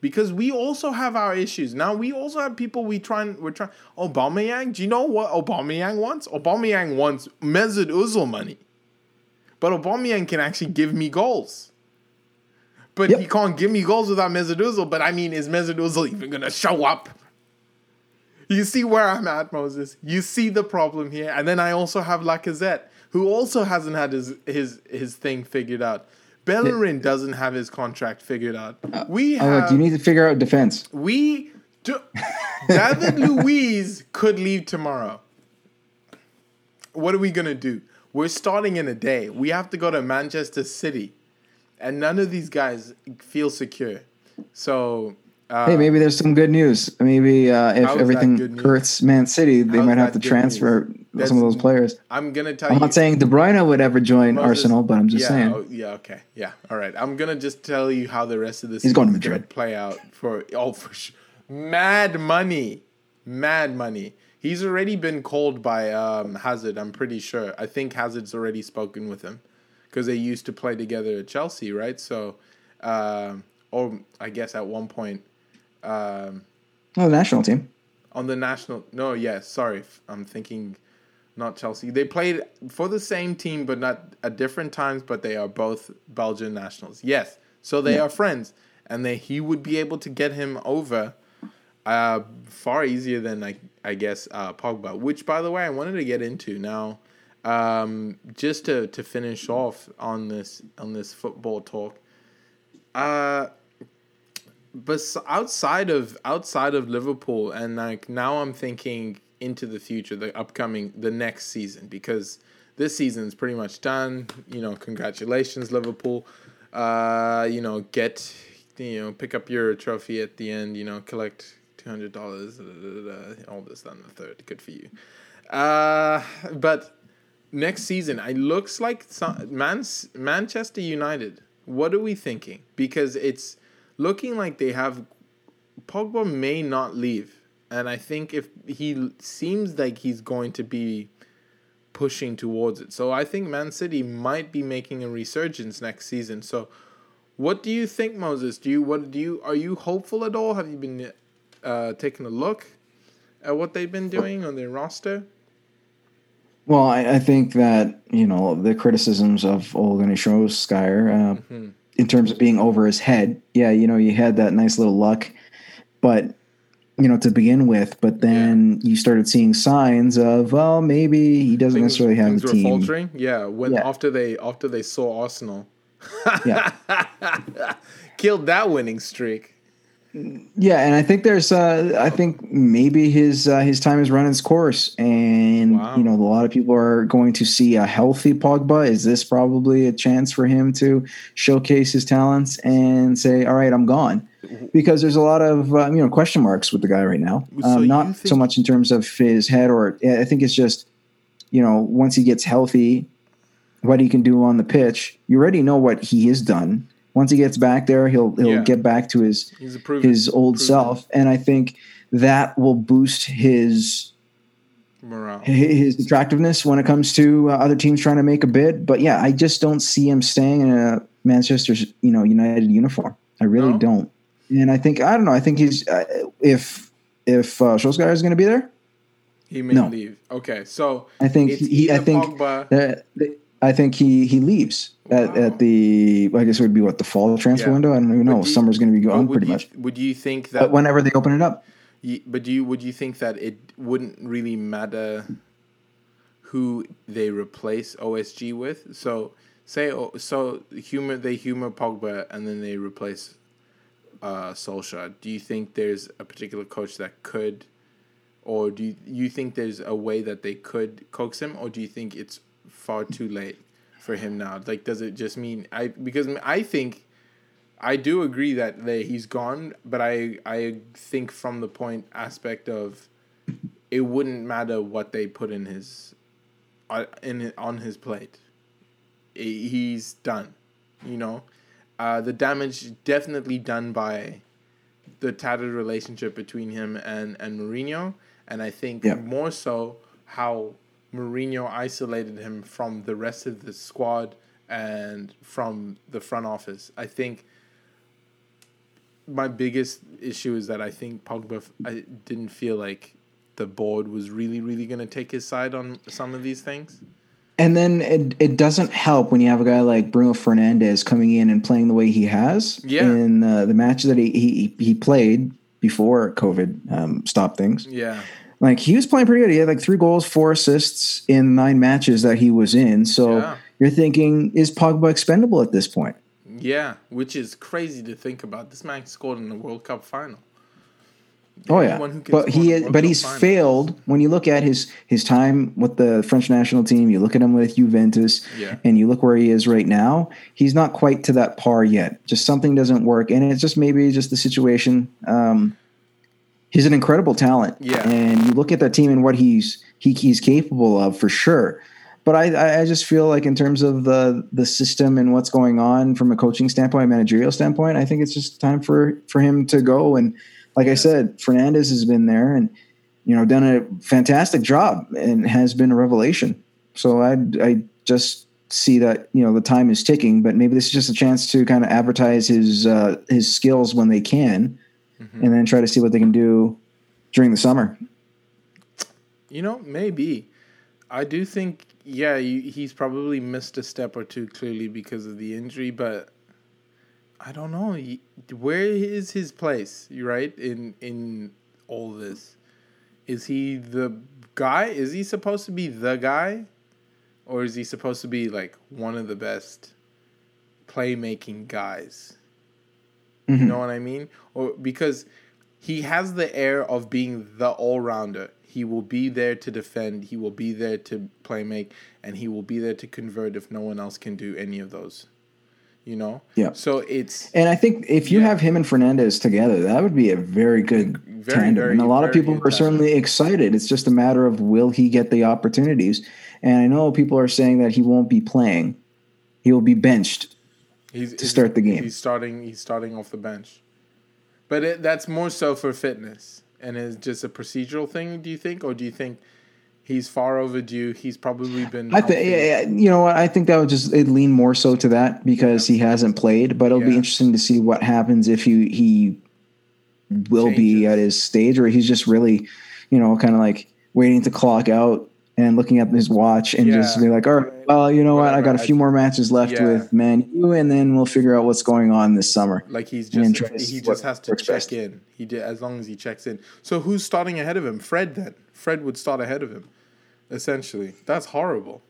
Because we also have our issues. Now we also have people we try and we're trying Aubameyang, do you know what Aubameyang wants? Aubameyang wants Mesut Ozil money. But Aubameyang can actually give me goals. But yep. he can't give me goals without Mesut Ozil. But I mean, is Mesut Ozil even gonna show up? You see where I'm at, Moses. You see the problem here. And then I also have Lacazette, who also hasn't had his his his thing figured out. Bellerin doesn't have his contract figured out. Uh, we oh, have, you need to figure out defense. We do, David Luiz could leave tomorrow. What are we gonna do? We're starting in a day. We have to go to Manchester City, and none of these guys feel secure. So uh, hey, maybe there's some good news. Maybe uh, if everything hurts Man City, they How's might have to transfer some of those players. I'm gonna tell I'm you. not saying De Bruyne would ever join Moses, Arsenal, but I'm just yeah, saying. Oh, yeah. Okay. Yeah. All right. I'm gonna just tell you how the rest of this. is going to Madrid. Play out for oh for sure. Mad money, mad money. He's already been called by um, Hazard. I'm pretty sure. I think Hazard's already spoken with him because they used to play together at Chelsea, right? So, uh, or I guess at one point um, oh, the national team. On the national, no, yes, yeah, sorry, I'm thinking not Chelsea. They played for the same team, but not at different times. But they are both Belgian nationals. Yes, so they yeah. are friends, and they he would be able to get him over uh, far easier than I I guess uh, Pogba. Which, by the way, I wanted to get into now. Um, just to to finish off on this on this football talk. Uh, but outside of outside of Liverpool and like now I'm thinking into the future, the upcoming the next season because this season is pretty much done. You know, congratulations Liverpool. Uh, you know, get you know pick up your trophy at the end. You know, collect two hundred dollars. All this done the third. Good for you. Uh, but next season, it looks like some, Man- Manchester United. What are we thinking? Because it's looking like they have Pogba may not leave, and I think if he seems like he's going to be pushing towards it, so I think Man City might be making a resurgence next season. So, what do you think, Moses? Do you what do you are you hopeful at all? Have you been uh, taking a look at what they've been doing on their roster? Well, I, I think that you know the criticisms of Ole Gunnar Solskjaer. Uh, mm-hmm in terms of being over his head. Yeah, you know, you had that nice little luck, but you know, to begin with, but then yeah. you started seeing signs of, well, maybe he doesn't things, necessarily have a team. Faltering. Yeah, when yeah. after they after they saw Arsenal, yeah, killed that winning streak. Yeah, and I think there's, uh, I think maybe his uh, his time has run its course, and wow. you know, a lot of people are going to see a healthy Pogba. Is this probably a chance for him to showcase his talents and say, "All right, I'm gone"? Because there's a lot of uh, you know question marks with the guy right now. So um, not think- so much in terms of his head, or I think it's just you know once he gets healthy, what he can do on the pitch. You already know what he has done. Once he gets back there, he'll he'll Yeah. get back to his proven, his old proven self, and I think that will boost his morale. his attractiveness when it comes to uh, other teams trying to make a bid. But yeah, I just don't see him staying in a Manchester, you know, United uniform. I really No? don't. And I think I don't know. I think he's uh, if if uh, Solskjaer is going to be there, He may No. leave. Okay, so I think he. I think that I think he he leaves at, Wow. at the. I guess it would be what the fall transfer Yeah. window. I don't even know. You- Summer's going to be gone pretty you, much. Would you think that? But whenever they open it up, Ye- But do you would you think that it wouldn't really matter who they replace OSG with? So say oh, so humor they humor Pogba and then they replace uh, Solskjaer. Do you think there's a particular coach that could, or do you, you think there's a way that they could coax him, or do you think it's far too late for him now? Like, does it just mean I because I think I do agree that they, he's gone, but I I think from the point aspect of it wouldn't matter what they put in his uh, in on his plate. He's done, you know. Uh, the damage definitely done by the tattered relationship between him and and Mourinho, and I think Yeah. more so how Mourinho isolated him from the rest of the squad and from the front office. I think my biggest issue is that I think Pogba I didn't feel like the board was really really going to take his side on some of these things. And then it it doesn't help when you have a guy like Bruno Fernandes coming in and playing the way he has Yeah. in uh, the match that he he he played before COVID um, stopped things. Yeah. Like he was playing pretty good. He had like three goals, four assists in nine matches that he was in. So Yeah. you're thinking, is Pogba expendable at this point? Yeah, which is crazy to think about. This man scored in the World Cup final. Oh yeah, but he World but he's final. failed. When you look at his his time with the French national team, you look at him with Juventus, Yeah. and you look where he is right now. He's not quite to that par yet. Just something doesn't work, and it's just maybe just the situation. Um, he's an incredible talent, Yeah. and you look at that team and what he's he, he's capable of for sure. But I, I- I just feel like in terms of the the system and what's going on from a coaching standpoint, managerial standpoint, I think it's just time for for him to go. And like I said, Fernandes has been there and you know done a fantastic job and has been a revelation. So I I just see that you know the time is ticking, but maybe this is just a chance to kind of advertise his uh, his skills when they can, and then try to see what they can do during the summer. You know, maybe. I do think, yeah, you, he's probably missed a step or two clearly because of the injury, but I don't know. Where is his place, right? In in all this, is he the guy? Is he supposed to be the guy, or is he supposed to be like one of the best playmaking guys? You mm-hmm. know what I mean? Or because he has the air of being the all rounder. He will be there to defend. He will be there to play make, and he will be there to convert if no one else can do any of those. You know. Yeah. So it's And I think if you Yeah. have him and Fernandes together, that would be a very good Very, tandem. very, and a lot of people are certainly excited. It's just a matter of will he get the opportunities. And I know people are saying that he won't be playing. He will be benched. he's, to start the game. He's starting. He's starting off the bench, but it, that's more so for fitness and is just a procedural thing. Do you think, or do you think he's far overdue? He's probably been. I think you know what I think that would just it lean more so to that because he hasn't played, but it'll be interesting to see what happens if he he will be at his stage or he's just really, you know, kind of like waiting to clock out and looking at his watch and just be like, all right, well, you know what, I got a few more matches left Yeah. with Man U, and then we'll figure out what's going on this summer. Like he's just he just has to check best. in. He did as long as he checks in. So who's starting ahead of him? Fred then. Fred would start ahead of him. Essentially. That's horrible.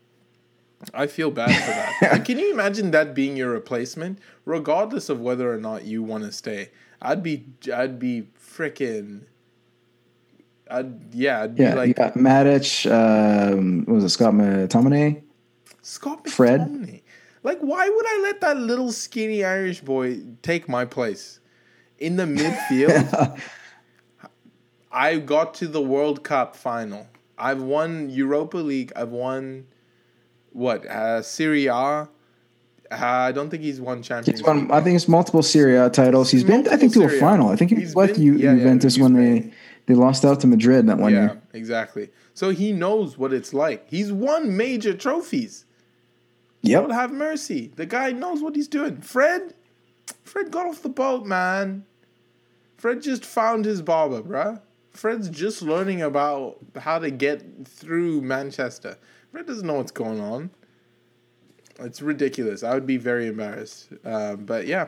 I feel bad for that. Like, can you imagine that being your replacement regardless of whether or not you want to stay? I'd be I'd be freaking I'd yeah, I'd be Yeah, you got Matic, um, what was it Scott McTominay? Scott Fred? Like, why would I let that little skinny Irish boy take my place in the midfield? I got to the World Cup final. I've won Europa League. I've won what uh, Serie A. Uh, I don't think he's won Champions He's won. I think it's multiple Serie A titles. He's been, I think, to a final. I think he He's with been- Ju- yeah, yeah, Juventus he's when been- they they lost out to Madrid that one year. yeah, year. exactly. So he knows what it's like. He's won major trophies. Lord have mercy. The guy knows what he's doing. Fred, Fred got off the boat, man. Fred just found his barber, bruh. Fred's just learning about how to get through Manchester. Fred doesn't know what's going on. It's ridiculous. I would be very embarrassed. Uh, but yeah.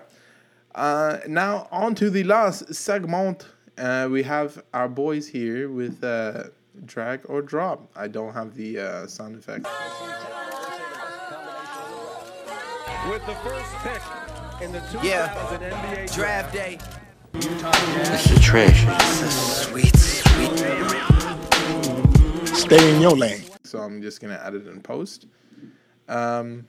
Uh, now on to the last segment. Uh, we have our boys here with uh, drag or drop. I don't have the uh, sound effect. With the first pick in the 2000 Yeah. NBA Draft day. This is trash. Sweet, sweet. Stay in your lane. so I'm just gonna add it in post. Um,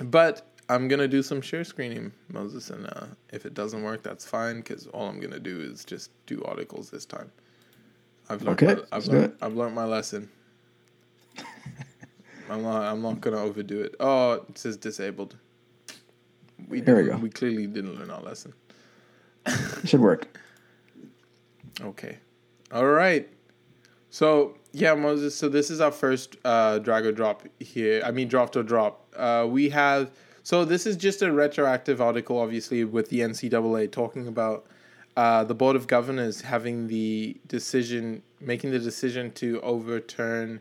but I'm gonna do some share screening, Moses, and uh, if it doesn't work, that's fine because all I'm gonna do is just do articles this time. I've learned. Okay, my, I've learned. I've learned my lesson. I'm not. I'm not gonna overdo it. Oh, it says disabled. We There we go. We clearly didn't learn our lesson. Should work. Okay. All right. So yeah, Moses. So this is our first uh, drag or drop here. I mean, draft or drop. Uh, we have. So this is just a retroactive article, obviously, with the NCAA talking about uh, the board of governors having the decision, making the decision to overturn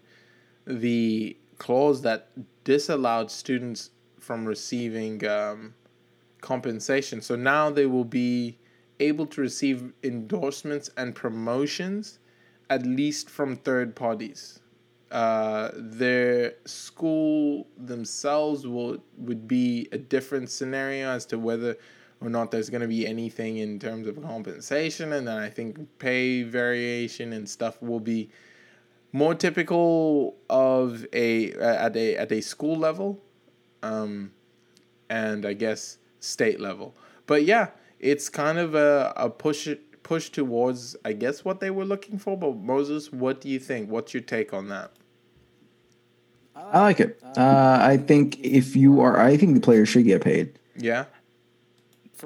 the clause that disallowed students from receiving um, compensation. So now they will be able to receive endorsements and promotions at least from third parties. Uh, their school themselves will would be a different scenario as to whether or not there's going to be anything in terms of compensation, and then I think pay variation and stuff will be more typical of a at a at a school level, um, and I guess state level. But yeah, it's kind of a, a push push towards I guess what they were looking for. But Moses, what do you think? What's your take on that? I like it. Uh, I think if you are, I think the players should get paid Yeah,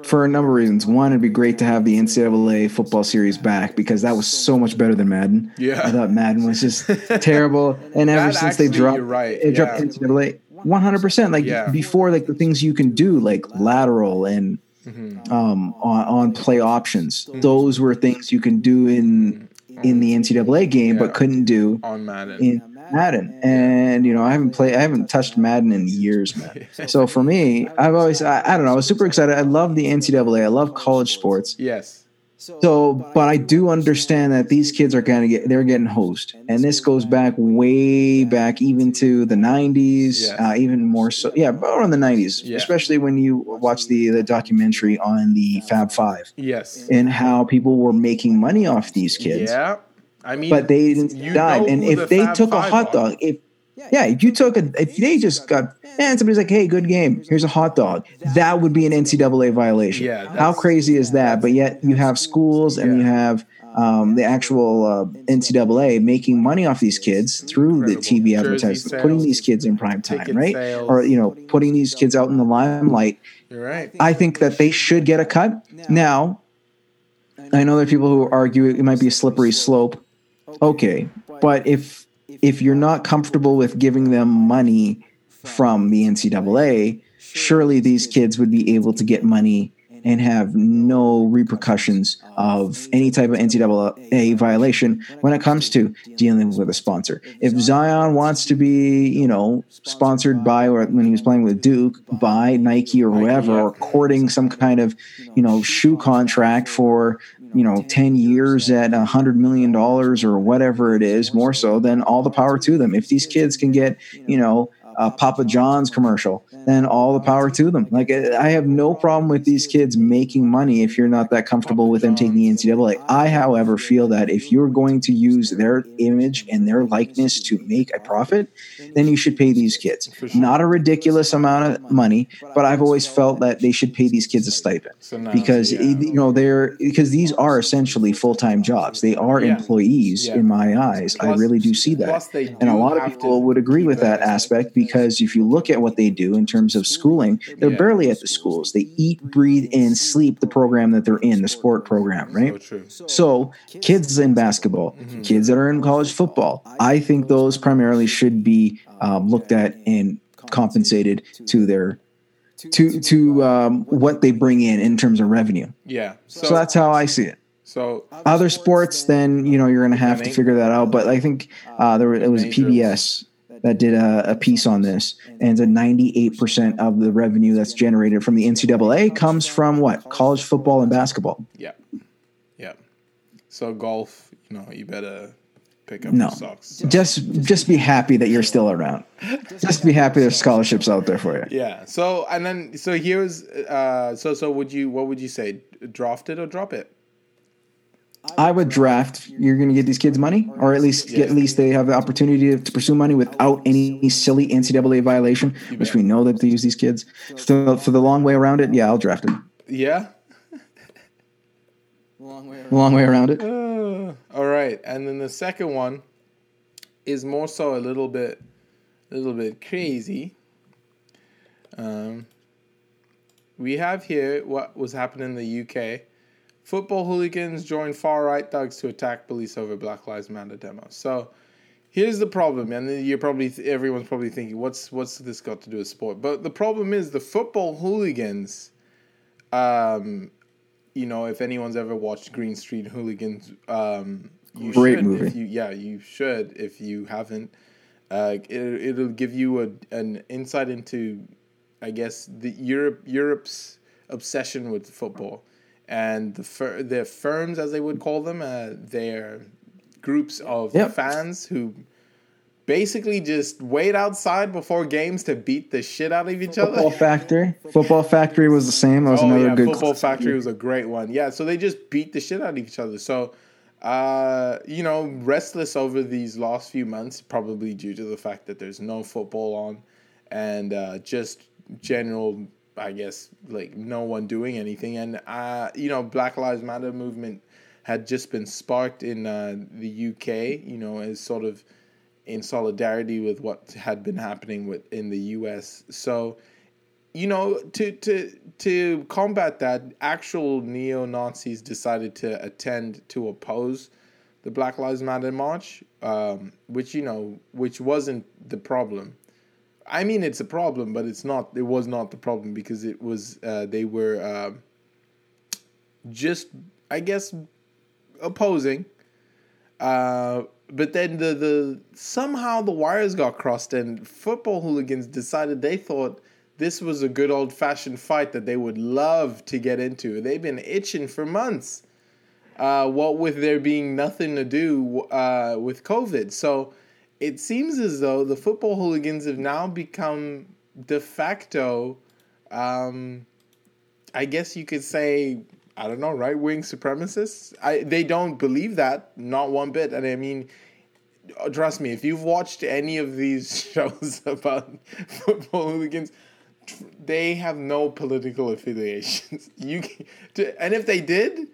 for a number of reasons. One, it'd be great to have the NCAA football series back because that was so much better than Madden. Yeah. I thought Madden was just terrible, and ever since they dropped, right, it dropped. NCAA. One hundred percent. Like Yeah. before, like the things you can do, like lateral and Mm-hmm. um, on, on play options. Those were things you can do in in the NCAA game, Yeah. but couldn't do on Madden. in Madden. And you know, I haven't played, I haven't touched Madden in years, man. So for me, I've always, I, I don't know, I was super excited. I love the NCAA. I love college sports. yes. So, but I do understand that these kids are going to get, they're getting hosed. And this goes back way back even to the 90s, Yes. uh, even more so. Yeah, about around the 90s, Yeah. especially when you watch the, the documentary on the Fab Five Yes. and how people were making money off these kids Yeah. I mean, but they didn't die. And who the if they Fab took a Five hot are. dog, if yeah, if you took a, if they just got, and somebody's like, hey, good game, here's a hot dog, that would be an NCAA violation. Yeah, How crazy is that? But yet you have schools and you have um, the actual uh, NCAA making money off these kids through the TV advertising, putting these kids in prime time, right? sales. Or you know, putting these kids out in the limelight. You're right. I think that they should get a cut. Now, I know there are people who argue it might be a slippery slope. Okay, but if if you're not comfortable with giving them money from the NCAA, surely these kids would be able to get money and have no repercussions of any type of NCAA violation when it comes to dealing with a sponsor. If Zion wants to be, you know, sponsored by, or when he was playing with Duke, by Nike or whoever, or courting some kind of, you know, shoe contract for, you know, 10 years at a $100 million or whatever it is, more so, then all the power to them. If these kids can get, you know, a Papa John's commercial, then all the power to them. Like I have no problem with these kids making money if you're not that comfortable with them taking the NCAA. I, however, feel that if you're going to use their image and their likeness to make a profit, then you should pay these kids. Not a ridiculous amount of money, but I've always felt that they should pay these kids a stipend because you know they're because these are essentially full-time jobs. They are employees in my eyes. I really do see that. and a lot of people would agree with that aspect because if you look at what they do in terms of schooling, they're Yeah. barely at the schools. They eat, breathe, and sleep the program that they're in, the sport program, right? So. So, kids in basketball, kids that are in college football, I think those primarily should be um, looked at and compensated to their to to um, what they bring in in terms of revenue. Yeah. So, So that's how I see it. so Other sports, then you know you're going to have to figure that out. But I think uh, there was- it was. PBS that did a, a piece on this, and that 98 percent of the revenue that's generated from the NCAA comes from what college football and basketball. yeah, yeah. So golf, you know, you better pick up No. socks. Just just be happy that you're still around. Just be happy there's scholarships out there for you. Yeah. So and then so here's uh so so would you what would you say draft it or drop it? I would draft. You're going to get these kids money, or at least get, at least they have the opportunity to, to pursue money without any silly NCAA violation, which we know that they use these kids. So for the long way around it, yeah, I'll draft it. Yeah. Long way around it. Uh, all right, and then the second one is more so a little bit, a little bit crazy. Um, we have here what was happening in the UK. Football hooligans join far right thugs to attack police over Black Lives Matter demo. So here's the problem, and you're probably everyone's probably thinking, what's what's this got to do with sport? But the problem is the football hooligans. Um, you know, if anyone's ever watched Green Street Hooligans, um, you Great should. movie. If you, yeah, you should. If you haven't, uh, it, it'll give you a, an insight into, I guess, the Europe Europe's obsession with football, and the fir- the firms, as they would call them, uh, they're groups of Yep. fans who basically just wait outside before games to beat the shit out of each other. Football Factory. Football Factory was the same. That was Oh another yeah, good. Football Factory was a great one. Yeah, so they just beat the shit out of each other. So, uh, you know, restless over these last few months, probably due to the fact that there's no football on, and uh, just general, I guess, like no one doing anything. And uh, you know, Black Lives Matter movement had just been sparked in uh, the UK. You know, as sort of in solidarity with what had been happening with in the US. So you know, to to to combat that, actual neo Nazis decided to attend to oppose the Black Lives Matter march, um, which you know, which wasn't the problem. I mean, it's a problem, but it's not. It was not the problem because it was. Uh, they were uh, just, I guess, opposing. Uh, but then the the somehow the wires got crossed, and football hooligans decided they thought this was a good old fashioned fight that they would love to get into. They've been itching for months. Uh, what with there being nothing to do uh, with COVID, so it seems as though the football hooligans have now become de facto. Um, I guess you could say I don't know right wing supremacists. I they don't believe that not one bit, and I mean. Trust me, if you've watched any of these shows about football hooligans, they have no political affiliations. You can, and if they did,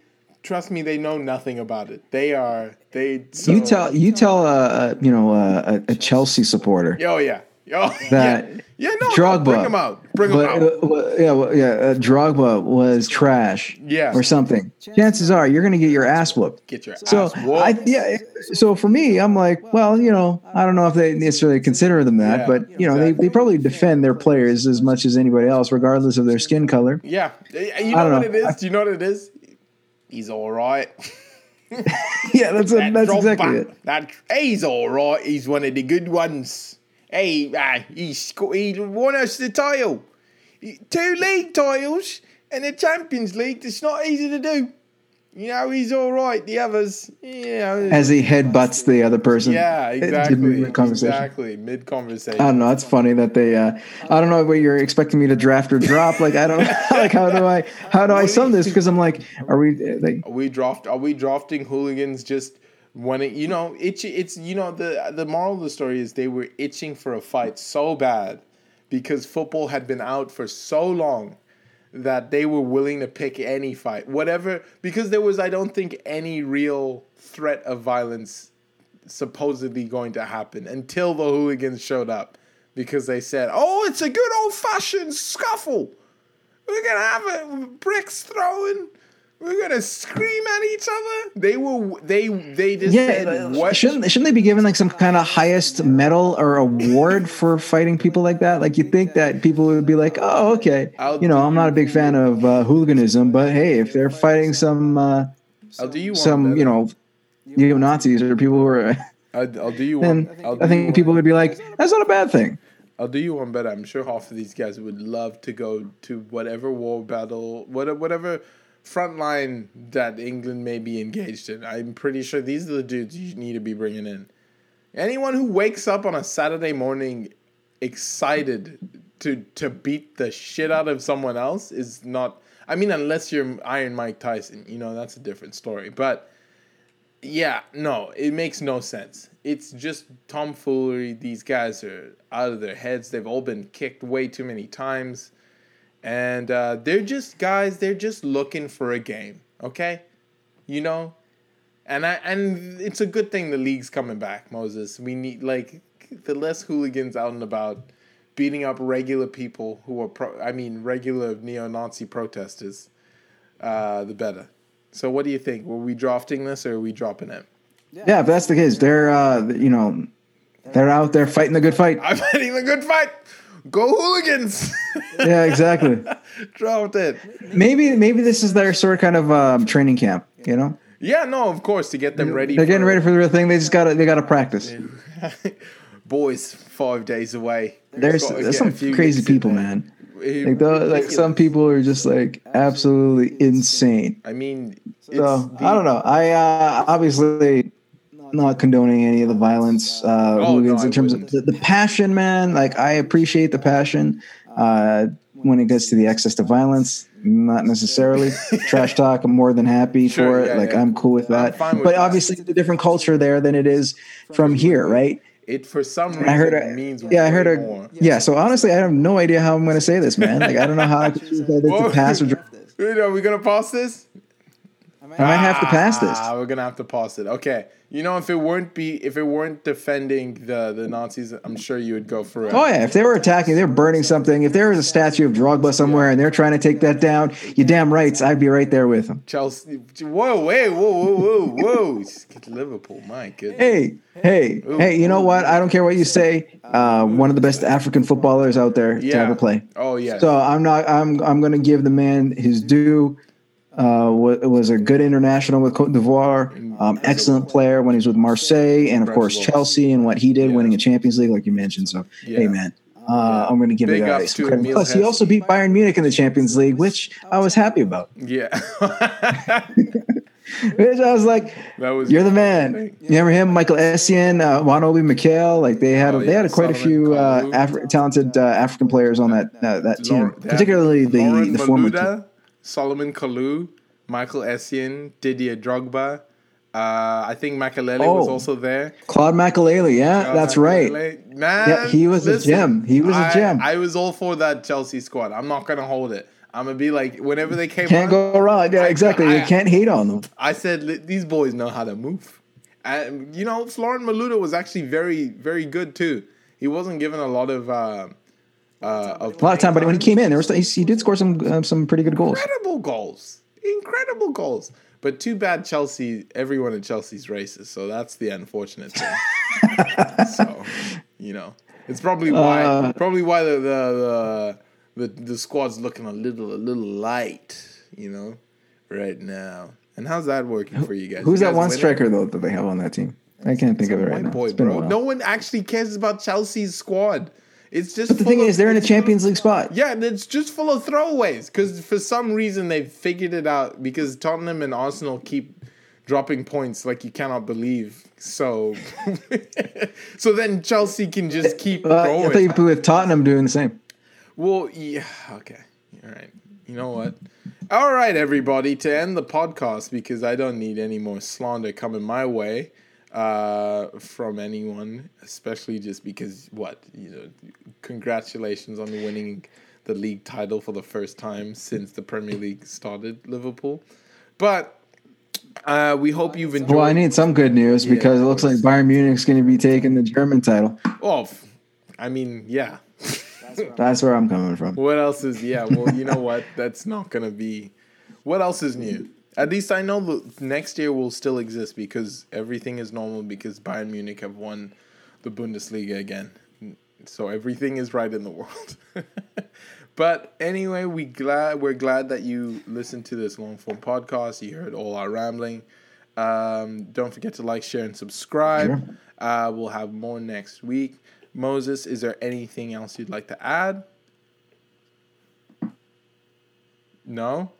trust me, they know nothing about it. They are they. So, you tell you tell uh, you know uh, a, a Chelsea supporter Oh yeah. Oh that yeah. Yeah. No. Drogba, bring them out. Bring them but, out. uh, yeah, well, yeah, uh, Drogba was trash, Yeah. or something. Chances are you're going to get your ass whooped. Get your So ass whooped. I yeah. So for me, I'm like, well, you know, I don't know if they necessarily consider them that, Yeah, but you know, they, they probably defend their players as much as anybody else, regardless of their skin color. yeah. You I know what it is? Do you know what it is? He's all right. yeah, that's That that's exactly it. That he's all right. He's one of the good ones. Hey, uh, he's sco- he won us the title, two league titles and the Champions League. It's not easy to do. You know, he's all right. The others, you know, As he headbutts the other person. yeah, exactly, mid-conversation. exactly, mid conversation. I don't know. It's funny that they. Uh, I don't know what you're expecting me to draft or drop. Like I don't. like how do I? How do I sum this? Because I'm like, are we? Like, Are we draft? Are we drafting hooligans just when it? You know, itch. It's you know the the moral of the story is they were itching for a fight so bad because football had been out for so long that they were willing to pick any fight, whatever. Because there was, I don't think, any real threat of violence supposedly going to happen until the hooligans showed up. because they said, "Oh, it's a good old fashioned scuffle. We're gonna have a bricks throwing. We're gonna scream at each other." They were they they just Yeah, said, "What?" shouldn't shouldn't they be given like some kind of highest medal or award for fighting people like that? Like you think that people would be like, oh, okay, I'll you know, I'm not a big fan of uh, hooliganism, but hey, if they're fighting some uh, I'll do you some you know neo Nazis or people who are, I'll, I'll do you one. I'll I think people would be like, that's not a bad thing. I'll do you one better. I'm sure half of these guys would love to go to whatever war battle, whatever, whatever front line that England may be engaged in. I'm pretty sure these are the dudes you need to be bringing in. Anyone who wakes up on a Saturday morning excited to to beat the shit out of someone else is not. I mean, unless you're Iron Mike Tyson, you know that's a different story. But yeah, no, it makes no sense. It's just tomfoolery. These guys are out of their heads. They've all been kicked way too many times. And uh, they're just guys, they're just looking for a game, okay? You know? And I and it's a good thing the league's coming back, Moses. We need like the less hooligans out and about beating up regular people who are pro I mean regular neo-Nazi protesters, uh, the better. So what do you think? Were we drafting this or are we dropping it? Yeah, if that's the case, they're uh, you know, they're out there fighting the good fight. I'm fighting the good fight. Go hooligans! Yeah, exactly. Dropped it. maybe maybe this is their sort of kind of um, training camp. You know, Yeah, no, of course to get them ready. they're getting ready for the real thing. They just gotta they gotta practice. Boys, five days away. There's there's some crazy people, man. Like the, like some people are just like absolutely insane. I mean, it's So the- I don't know. I uh, obviously not condoning any of the violence uh, Oh, no, in terms of the, the passion, man. Like I appreciate the passion. Uh, when it gets to the excess to violence, not necessarily trash talk. I'm more than happy Sure, for it. yeah, like yeah. I'm cool with that. with but that. obviously, it's a different culture there than it is from here, right? It for some reason I heard a, means yeah, I heard a, more. yeah. So honestly, I have no idea how I'm going to say this, man. Like I don't know how I could whether Whoa. to pass or. drop. this You know, we gonna pause this? I might have to pass this. Ah, we're gonna have to pass it. Okay. You know, if it weren't be if it weren't defending the the Nazis, I'm sure you would go for it. Oh yeah, if they were attacking, they're burning something. If there was a statue of Drogba somewhere and they're trying to take that down, you damn rights, I'd be right there with them. Chelsea. Whoa, wait, whoa, whoa, whoa, whoa! Get Liverpool, my goodness. Hey, hey, hey! You know what? I don't care what you say. Uh, one of the best African footballers out there to ever play. Oh yeah. So I'm not. I'm. I'm going to give the man his due. Uh, wa- was a good international with Cote d'Ivoire. Um, excellent player when he was with Marseille, and of course Chelsea and what he did, winning a Champions League, like you mentioned. So Yeah. hey, man, uh, I'm going to give Big guy some credit. Plus, he also beat Bayern Munich in the Champions League, which I was happy about. yeah. Which I was like, That was- "You're the man." You remember him, Michael Essien, uh, Juan Obi Mikel? Like they had, Oh, they yeah. had quite a few uh, Afri- talented uh, African players on that uh, that team, particularly the Lauren the former. team. Solomon Kalou, Michael Essien, Didier Drogba. Uh, I think Makelele was Oh. also there. Claude Makelele, yeah, that's right. Man, Yeah, he was a gem. He was a gem. I was all for that Chelsea squad. I'm not gonna hold it. I'm gonna be like, whenever they came Can't on, go wrong. Yeah, I- exactly. I- you can't hate on them. I said these boys know how to move. And you know, Florent Malouda was actually very, very good too. He wasn't given a lot of uh, uh, of A lot of time, but when he came in, there was he, did score some uh, some pretty good goals. incredible goals, incredible goals. But too bad Chelsea. Everyone in Chelsea's racist, so that's the unfortunate thing. so, you know, it's probably why Uh, probably why the the, the the the squad's looking a little a little light. You know, right now. And how's that working for you guys? Who's You that one winning? striker though that they have on that team? I can't think of it right now. boy, It's been a while. No one actually cares about Chelsea's squad. It's just. But the thing of- is, they're in a it's full of- Champions League spot. Yeah, and it's just full of throwaways because for some reason they've figured it out because Tottenham and Arsenal keep dropping points like you cannot believe. So, so then Chelsea can just keep Uh, I thought you put with Tottenham doing the same. Well, yeah, okay. All right. You know what? All right, everybody, to end the podcast because I don't need any more slander coming my way uh, from anyone, especially just because what, you know, congratulations on winning the league title for the first time since the Premier League started, Liverpool. But uh, we hope you've enjoyed. Well, I need some good news because it looks like Bayern Munich's going to be taking the German title. Oh, I mean, yeah. That's where I'm coming from. What else is yeah? Well, you know what? That's not gonna be. What else is new? At least I know the next year will still exist because everything is normal because Bayern Munich have won the Bundesliga again. So everything is right in the world. but anyway, we glad we're glad that you listened to this long form podcast. You heard all our rambling. Um, don't forget to like, share, and subscribe. Sure. Uh, we'll have more next week. Moses, is there anything else you'd like to add? No?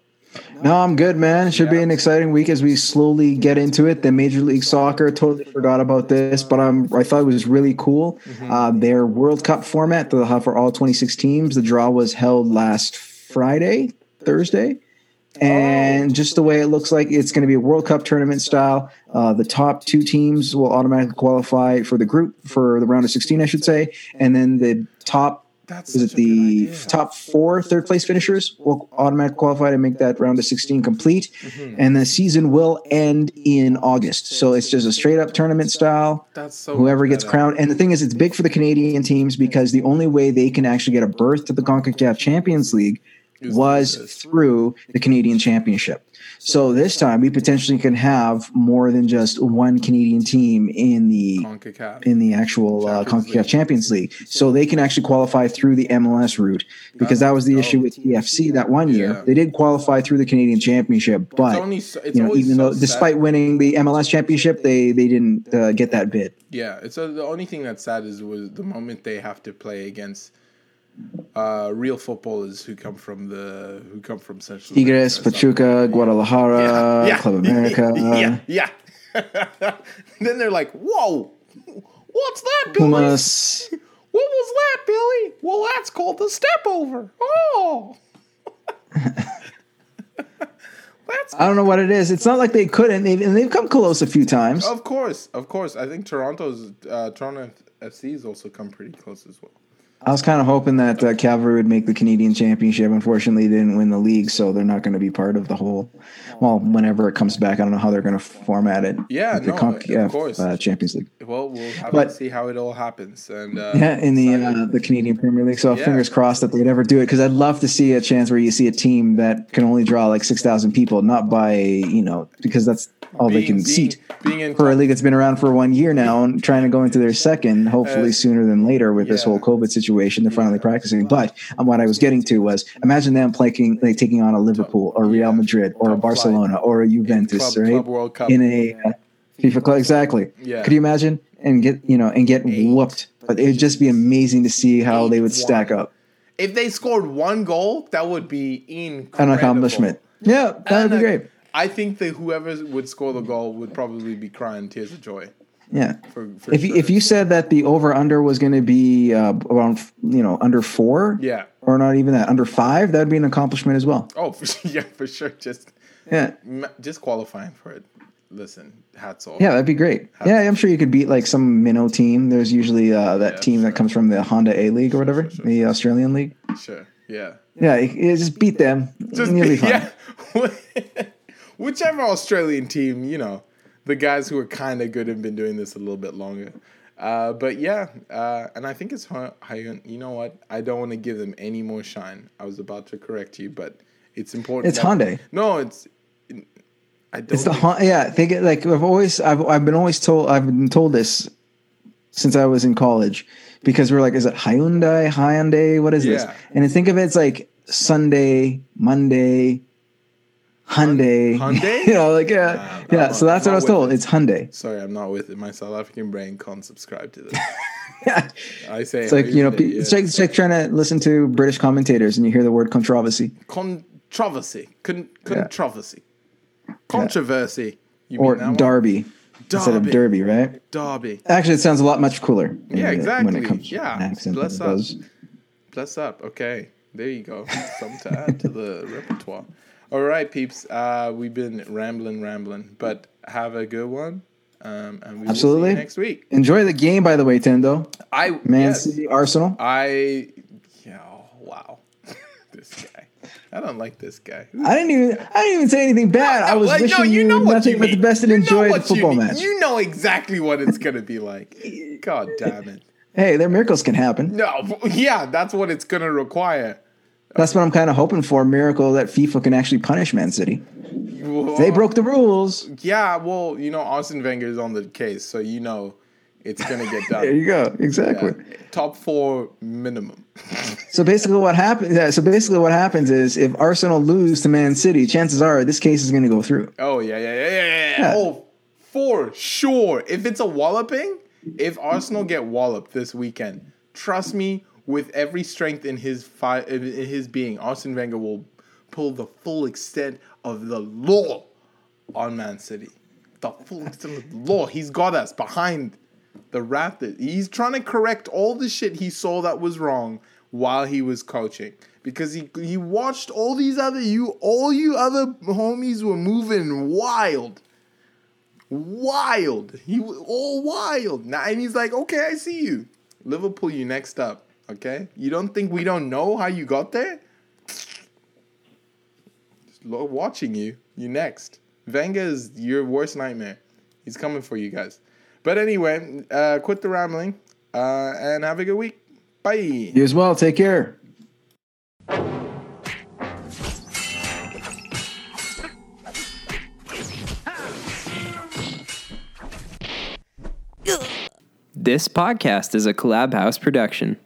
No, I'm good, man. It should be an exciting week as we slowly get into it. The Major League Soccer totally forgot about this, but I'm, I thought it was really cool. Uh, their World Cup format, they'll have for all 26 teams. The draw was held last Friday, Thursday. And just the way it looks like it's going to be a World Cup tournament style. Uh, the top two teams will automatically qualify for the group for the round of 16, I should say. And then the top That's is it such a good the top four third place finishers will automatically qualify to make that round of 16 complete Mm-hmm. and the season will end in august. So it's just a straight up tournament style. That's so whoever gets crowned and the thing is it's big for the canadian teams because the only way they can actually get a berth to the concacaf champions league was through the canadian championship so this time we potentially can have more than just one canadian team in the in the actual uh, Champions CONCACAF League. Champions League. So they can actually qualify through the MLS route because that was the issue with TFC that one year. They did qualify through the Canadian Championship, but only so- it's you know, even though despite winning the MLS Championship, they they didn't uh, get that bid. Yeah, it's uh the only thing that's sad is was the moment they have to play against uh, real footballers who come from the who come from Central Tigres, Pachuca, Guadalajara, Club America, yeah, yeah. then they're like, "Whoa, what's that, Billy? Pumas. What was that, Billy? Well, that's called the step over. Oh, that's I don't know what it is. It's not like they couldn't. They've, and they've come close a few times. of course, of course. I think Toronto's uh, Toronto FC's also come pretty close as well. I was kind of hoping that uh, Cavalry would make the Canadian Championship. Unfortunately, they didn't win the league, so they're not going to be part of the whole. Well, whenever it comes back, I don't know how they're going to format it. Yeah, the no, CONCACAF, of course. uh, Champions League. Well, we'll have But- to see how it all happens. And uh, Yeah, in the uh, the Canadian Premier League. So Yeah. fingers crossed that they'd ever do it because I'd love to see a chance where you see a team that can only draw like six thousand people, not by you know because that's all they can being, seat. being in For a league that's been around for one year now and trying to go into their second, hopefully Uh, sooner than later with this whole COVID situation, they're finally practicing. But um, what I was getting to was imagine them playing, like taking on a Liverpool or Real. Madrid or a Barcelona or a Juventus, Club- right? Club World Cup. in a uh, FIFA club, exactly. Yeah. Could you imagine and get you know and get whooped? But it would just be amazing to see how they would stack up. if they scored one goal, that would be incredible. An accomplishment. Yeah, that would be great. I think that whoever would score the goal would probably be crying tears of joy. Yeah. For, for If you, sure. if you said that the over under was going to be uh, around you know under four, yeah. or not even that under five, that'd be an accomplishment as well. Oh, for, yeah, for sure. Just Yeah. just qualifying for it. Listen, hats off. Yeah, that'd be great. Yeah, I'm sure you could beat like some minnow team. There's usually uh, that Yeah, team sure. that comes from the Honda A League or whatever, sure, the Australian League. Sure. Yeah. Yeah, you, you just beat them. Just you'll be- fine. yeah. Whichever Australian team, you know, the guys who are kind of good have been doing this a little bit longer. Uh, but yeah, uh, and I think it's Hy- Hyun. You know what? I don't want to give them any more shine. I was about to correct you, but it's important. It's that- Hyundai. No, it's. I don't. It's the think- yeah. Think it like I've always I've I've been always told I've been told this since I was in college because we're like, is it Hyundai, Hyundai? What is this? And I think of it, as like Sunday, Monday, Hyundai. Hyundai? you know, like yeah, yeah. So that's what I was told. with It's Hyundai. Sorry, I'm not with it. My South African brain can't subscribe to this. Yeah. I say It's like you know, yeah. it's like trying to listen to British commentators and you hear the word controversy controversy, Con- controversy, controversy. You or mean that one? Derby, instead of Derby. Right? Derby. Actually, it sounds a lot much cooler. Yeah, exactly. When it comes to yeah, accent bless it up. Bless up. Okay, there you go. Something to add to the repertoire. All right, peeps. Uh, we've been rambling, rambling, but have a good one. Um, and we Absolutely. you next week. Enjoy the game, by the way, Tendo. I Man yes, City, Arsenal. I. Yeah. oh, wow. this guy. I don't like this guy. I didn't even. I didn't even say anything bad. I was Like, wishing you, nothing but the best and You enjoy the what you football match. You know exactly what it's gonna be like. God damn it. Hey, their miracles can happen. No, yeah, that's what it's gonna require. That's what I'm kind of hoping for. A miracle that FIFA can actually punish Man City. They broke the rules. Yeah, well, you know, Arsene Wenger is on the case, so you know it's gonna get done. There you go. Exactly. Yeah. Top four minimum. So basically, what happens? Yeah, so basically, what happens is if Arsenal lose to Man City, chances are this case is going to go through. Oh yeah, yeah, yeah, yeah. Yeah. Oh, for sure. If it's a walloping, if Arsenal get walloped this weekend, trust me, with every strength in his fi- in his being, Arsene Wenger will pull the full extent of the law on Man City. The full extent of the law. He's got us behind the Raptors. He's trying to correct all the shit he saw that was wrong while he was coaching. Because he he watched all these other you all you other homies were moving wild. Wild. He all wild. Now and he's like, okay, I see you. Liverpool, you next up. Okay? You don't think we don't know how you got there? Just lo- watching you. You next. Wenger is your worst nightmare. He's coming for you guys. But anyway, uh, quit the rambling uh, and have a good week. Bye. You as well. Take care. This podcast is a Collab House production.